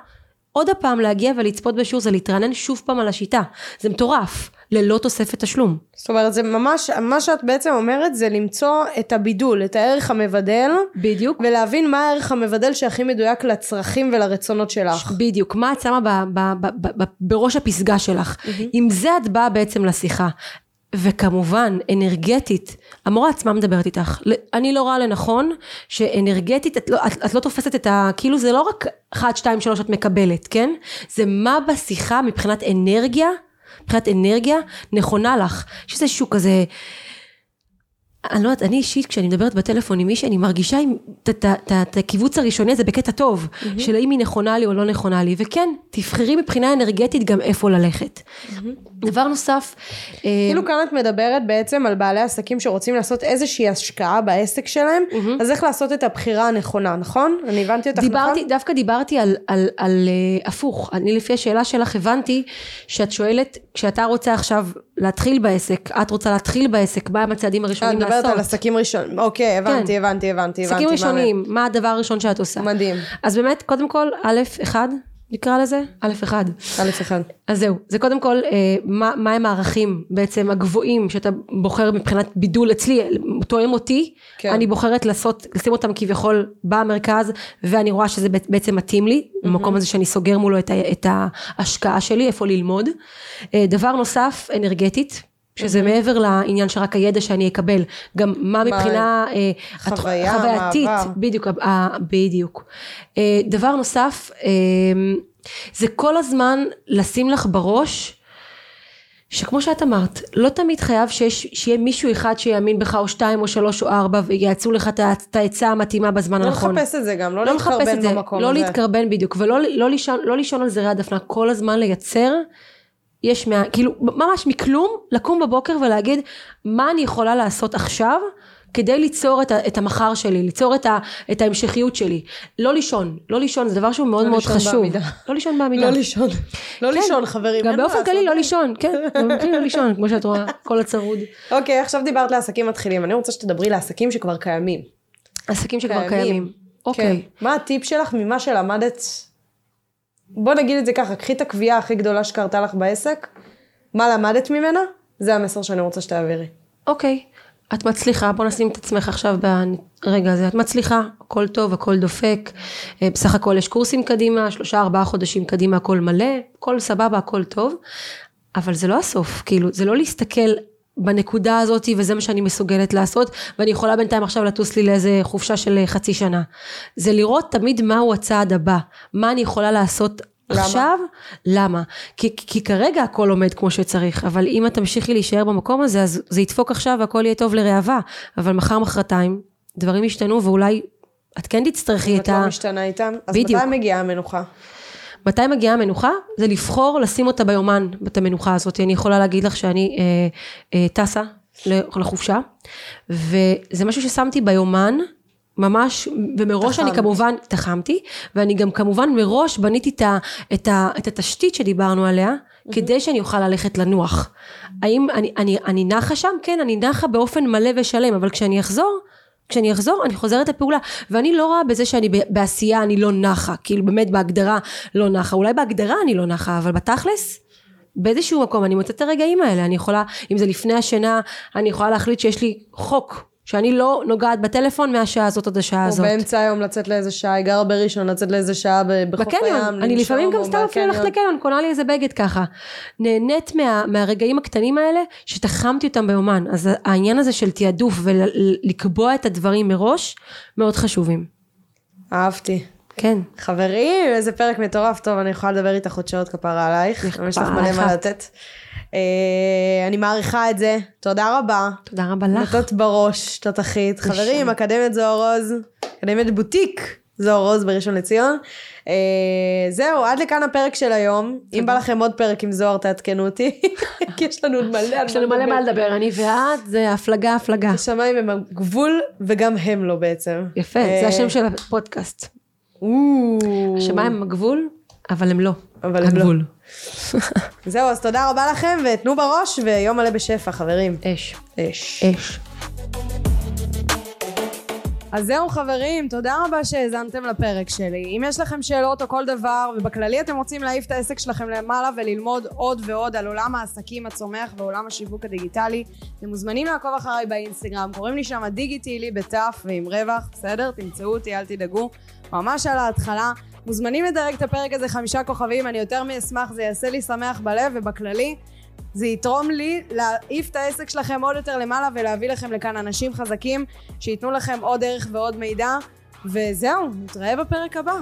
עוד הפעם להגיע ולצפות בשיעור זה להתרענן שוב פעם על השיטה. זה מטורף, ללא תוספת תשלום. זאת אומרת, זה ממש, מה שאת בעצם אומרת זה למצוא את הבידול, את הערך המבדל. בדיוק. ולהבין מה הערך המבדל שהכי מדויק לצרכים ולרצונות שלך. בדיוק, מה את שמה ב, ב, ב, ב, ב, בראש הפסגה שלך. Mm-hmm. עם זה את באה בעצם לשיחה. וכמובן, אנרגטית, המורה עצמה מדברת איתך. אני לא רואה לנכון שאנרגטית, את לא, את, את לא תופסת את ה... כאילו זה לא רק 1, 2, 3 את מקבלת, כן? זה מה בשיחה מבחינת אנרגיה, מבחינת אנרגיה, נכונה לך. יש איזשהו כזה... אני לא יודעת, אני אישית, כשאני מדברת בטלפון עם מישהי, אני מרגישה את הקיבוץ הראשוני הזה בקטע טוב, mm-hmm. של האם היא נכונה לי או לא נכונה לי, וכן, תבחרי מבחינה אנרגטית גם איפה ללכת. Mm-hmm. דבר נוסף... אה, כאילו כאן את מדברת בעצם על בעלי עסקים שרוצים לעשות איזושהי השקעה בעסק שלהם, mm-hmm. אז איך לעשות את הבחירה הנכונה, נכון? אני הבנתי אותך דיברתי, נכון? דווקא דיברתי על, על, על uh, הפוך, אני לפי השאלה שלך הבנתי שאת שואלת, כשאתה רוצה עכשיו להתחיל בעסק, את רוצה להתחיל בעסק, מה הצעדים הראשונים לעשות? מדברת על עסקים ראשונים, אוקיי, הבנתי, כן. הבנתי, הבנתי. עסקים ראשונים, מה הדבר הראשון שאת עושה? מדהים. אז באמת, קודם כל, א', אחד, נקרא לזה? א' אחד. א' אחד. אז זהו, זה קודם כל, אה, מה, מה הם הערכים בעצם הגבוהים שאתה בוחר מבחינת בידול אצלי, תואם אותי, כן. אני בוחרת לעשות, לשים אותם כביכול במרכז, ואני רואה שזה בעצם מתאים לי, mm-hmm. במקום הזה שאני סוגר מולו את, ה, את ההשקעה שלי, איפה ללמוד. אה, דבר נוסף, אנרגטית. שזה מעבר לעניין שרק הידע שאני אקבל, גם מה מבחינה אה, חוויה, חווייתית, מעבר. בדיוק, בדיוק. אה, דבר נוסף, אה, זה כל הזמן לשים לך בראש, שכמו שאת אמרת, לא תמיד חייב שיש, שיהיה מישהו אחד שיאמין בך, או שתיים, או שלוש, או ארבע, ויעצו לך את העצה המתאימה בזמן לא הנכון. לא לחפש את זה גם, לא, לא להתקרבן במקום לא הזה. לא להתקרבן בדיוק, ולא לא לישון, לא לישון על זרי הדפנה, כל הזמן לייצר יש מה... כאילו, ממש מכלום, לקום בבוקר ולהגיד, מה אני יכולה לעשות עכשיו כדי ליצור את, ה, את המחר שלי, ליצור את, ה, את ההמשכיות שלי. לא לישון, לא לישון, זה דבר שהוא מאוד לא מאוד חשוב. בעמידה. לא לישון בעמידה. לא לישון, לא כן, לישון חברים. גם באופן כללי לא לישון, כן, באופן כללי לא לישון, כמו שאת רואה, כל הצרוד. אוקיי, עכשיו דיברת לעסקים מתחילים, אני רוצה שתדברי לעסקים שכבר קיימים. עסקים שכבר קיימים. אוקיי. כן. מה הטיפ שלך ממה שלמדת בוא נגיד את זה ככה, קחי את הקביעה הכי גדולה שקרתה לך בעסק, מה למדת ממנה? זה המסר שאני רוצה שתעבירי. אוקיי, את מצליחה, בוא נשים את עצמך עכשיו ברגע הזה, את מצליחה, הכל טוב, הכל דופק, אה, בסך הכל יש קורסים קדימה, שלושה ארבעה חודשים קדימה הכל מלא, הכל סבבה, הכל טוב, אבל זה לא הסוף, כאילו, זה לא להסתכל בנקודה הזאת וזה מה שאני מסוגלת לעשות ואני יכולה בינתיים עכשיו לטוס לי לאיזה חופשה של חצי שנה. זה לראות תמיד מהו הצעד הבא, מה אני יכולה לעשות למה? עכשיו, למה? כי, כי כרגע הכל עומד כמו שצריך, אבל אם את תמשיכי להישאר במקום הזה, אז זה ידפוק עכשיו והכל יהיה טוב לראווה, אבל מחר מחרתיים, דברים ישתנו ואולי את כן תצטרכי את ה... אם את לא משתנה איתם, אז בדיוק. מתי מגיעה המנוחה? מתי מגיעה המנוחה? זה לבחור לשים אותה ביומן, את המנוחה הזאת. אני יכולה להגיד לך שאני אה, אה, טסה לחופשה, וזה משהו ששמתי ביומן, ממש, ומראש תחמת. אני כמובן, תחמתי, ואני גם כמובן מראש בניתי את, ה, את, ה, את התשתית שדיברנו עליה, mm-hmm. כדי שאני אוכל ללכת לנוח. האם אני, אני, אני נחה שם? כן, אני נחה באופן מלא ושלם, אבל כשאני אחזור, כשאני אחזור אני חוזרת לפעולה. ואני לא רואה בזה שאני בעשייה אני לא נחה. כאילו באמת בהגדרה לא נחה. אולי בהגדרה אני לא נחה אבל בתכלס באיזשהו מקום אני מוצאת את הרגעים האלה. אני יכולה אם זה לפני השינה אני יכולה להחליט שיש לי חוק שאני לא נוגעת בטלפון מהשעה הזאת עד השעה הזאת. או באמצע היום לצאת לאיזה שעה, היא גרה בראשון, לצאת לאיזה שעה בחוף בקניון. הים. אני לפעמים גם סתם אפילו הולכת לקניון, קונה לי איזה בגד ככה. נהנית מה, מהרגעים הקטנים האלה, שתחמתי אותם ביומן. אז העניין הזה של תעדוף ולקבוע את הדברים מראש, מאוד חשובים. אהבתי. כן. חברים, איזה פרק מטורף. טוב, אני יכולה לדבר איתך עוד שעות כפרה עלייך. יש לך מלא מה לתת. אה, אני מעריכה את זה, תודה רבה. תודה רבה לך. נתות בראש, תותחית. חברים, אקדמיית זוהר רוז, אקדמיית בוטיק זוהר רוז בראשון לציון. אה, זהו, עד לכאן הפרק של היום. אם בא לכם עוד פרק עם זוהר, תעדכנו אותי. כי יש לנו עוד מלא יש לנו מלא מה לדבר, אני ואת, זה הפלגה הפלגה. השמיים הם הגבול, וגם הם לא בעצם. יפה, זה אה, השם של הפודקאסט. השמיים הם הגבול, אבל הם לא. אבל הם לא. זהו, אז תודה רבה לכם, ותנו בראש, ויום מלא בשפע, חברים. אש. אש. אש. אז זהו חברים, תודה רבה שהאזנתם לפרק שלי. אם יש לכם שאלות או כל דבר, ובכללי אתם רוצים להעיף את העסק שלכם למעלה וללמוד עוד ועוד על עולם העסקים הצומח ועולם השיווק הדיגיטלי, אתם מוזמנים לעקוב אחריי באינסטגרם, קוראים לי שם דיגיטילי בתף ועם רווח, בסדר? תמצאו אותי, אל תדאגו. ממש על ההתחלה. מוזמנים לדרג את הפרק הזה חמישה כוכבים, אני יותר מאשמח, זה יעשה לי שמח בלב ובכללי. זה יתרום לי להעיף את העסק שלכם עוד יותר למעלה ולהביא לכם לכאן אנשים חזקים שייתנו לכם עוד ערך ועוד מידע וזהו, נתראה בפרק הבא.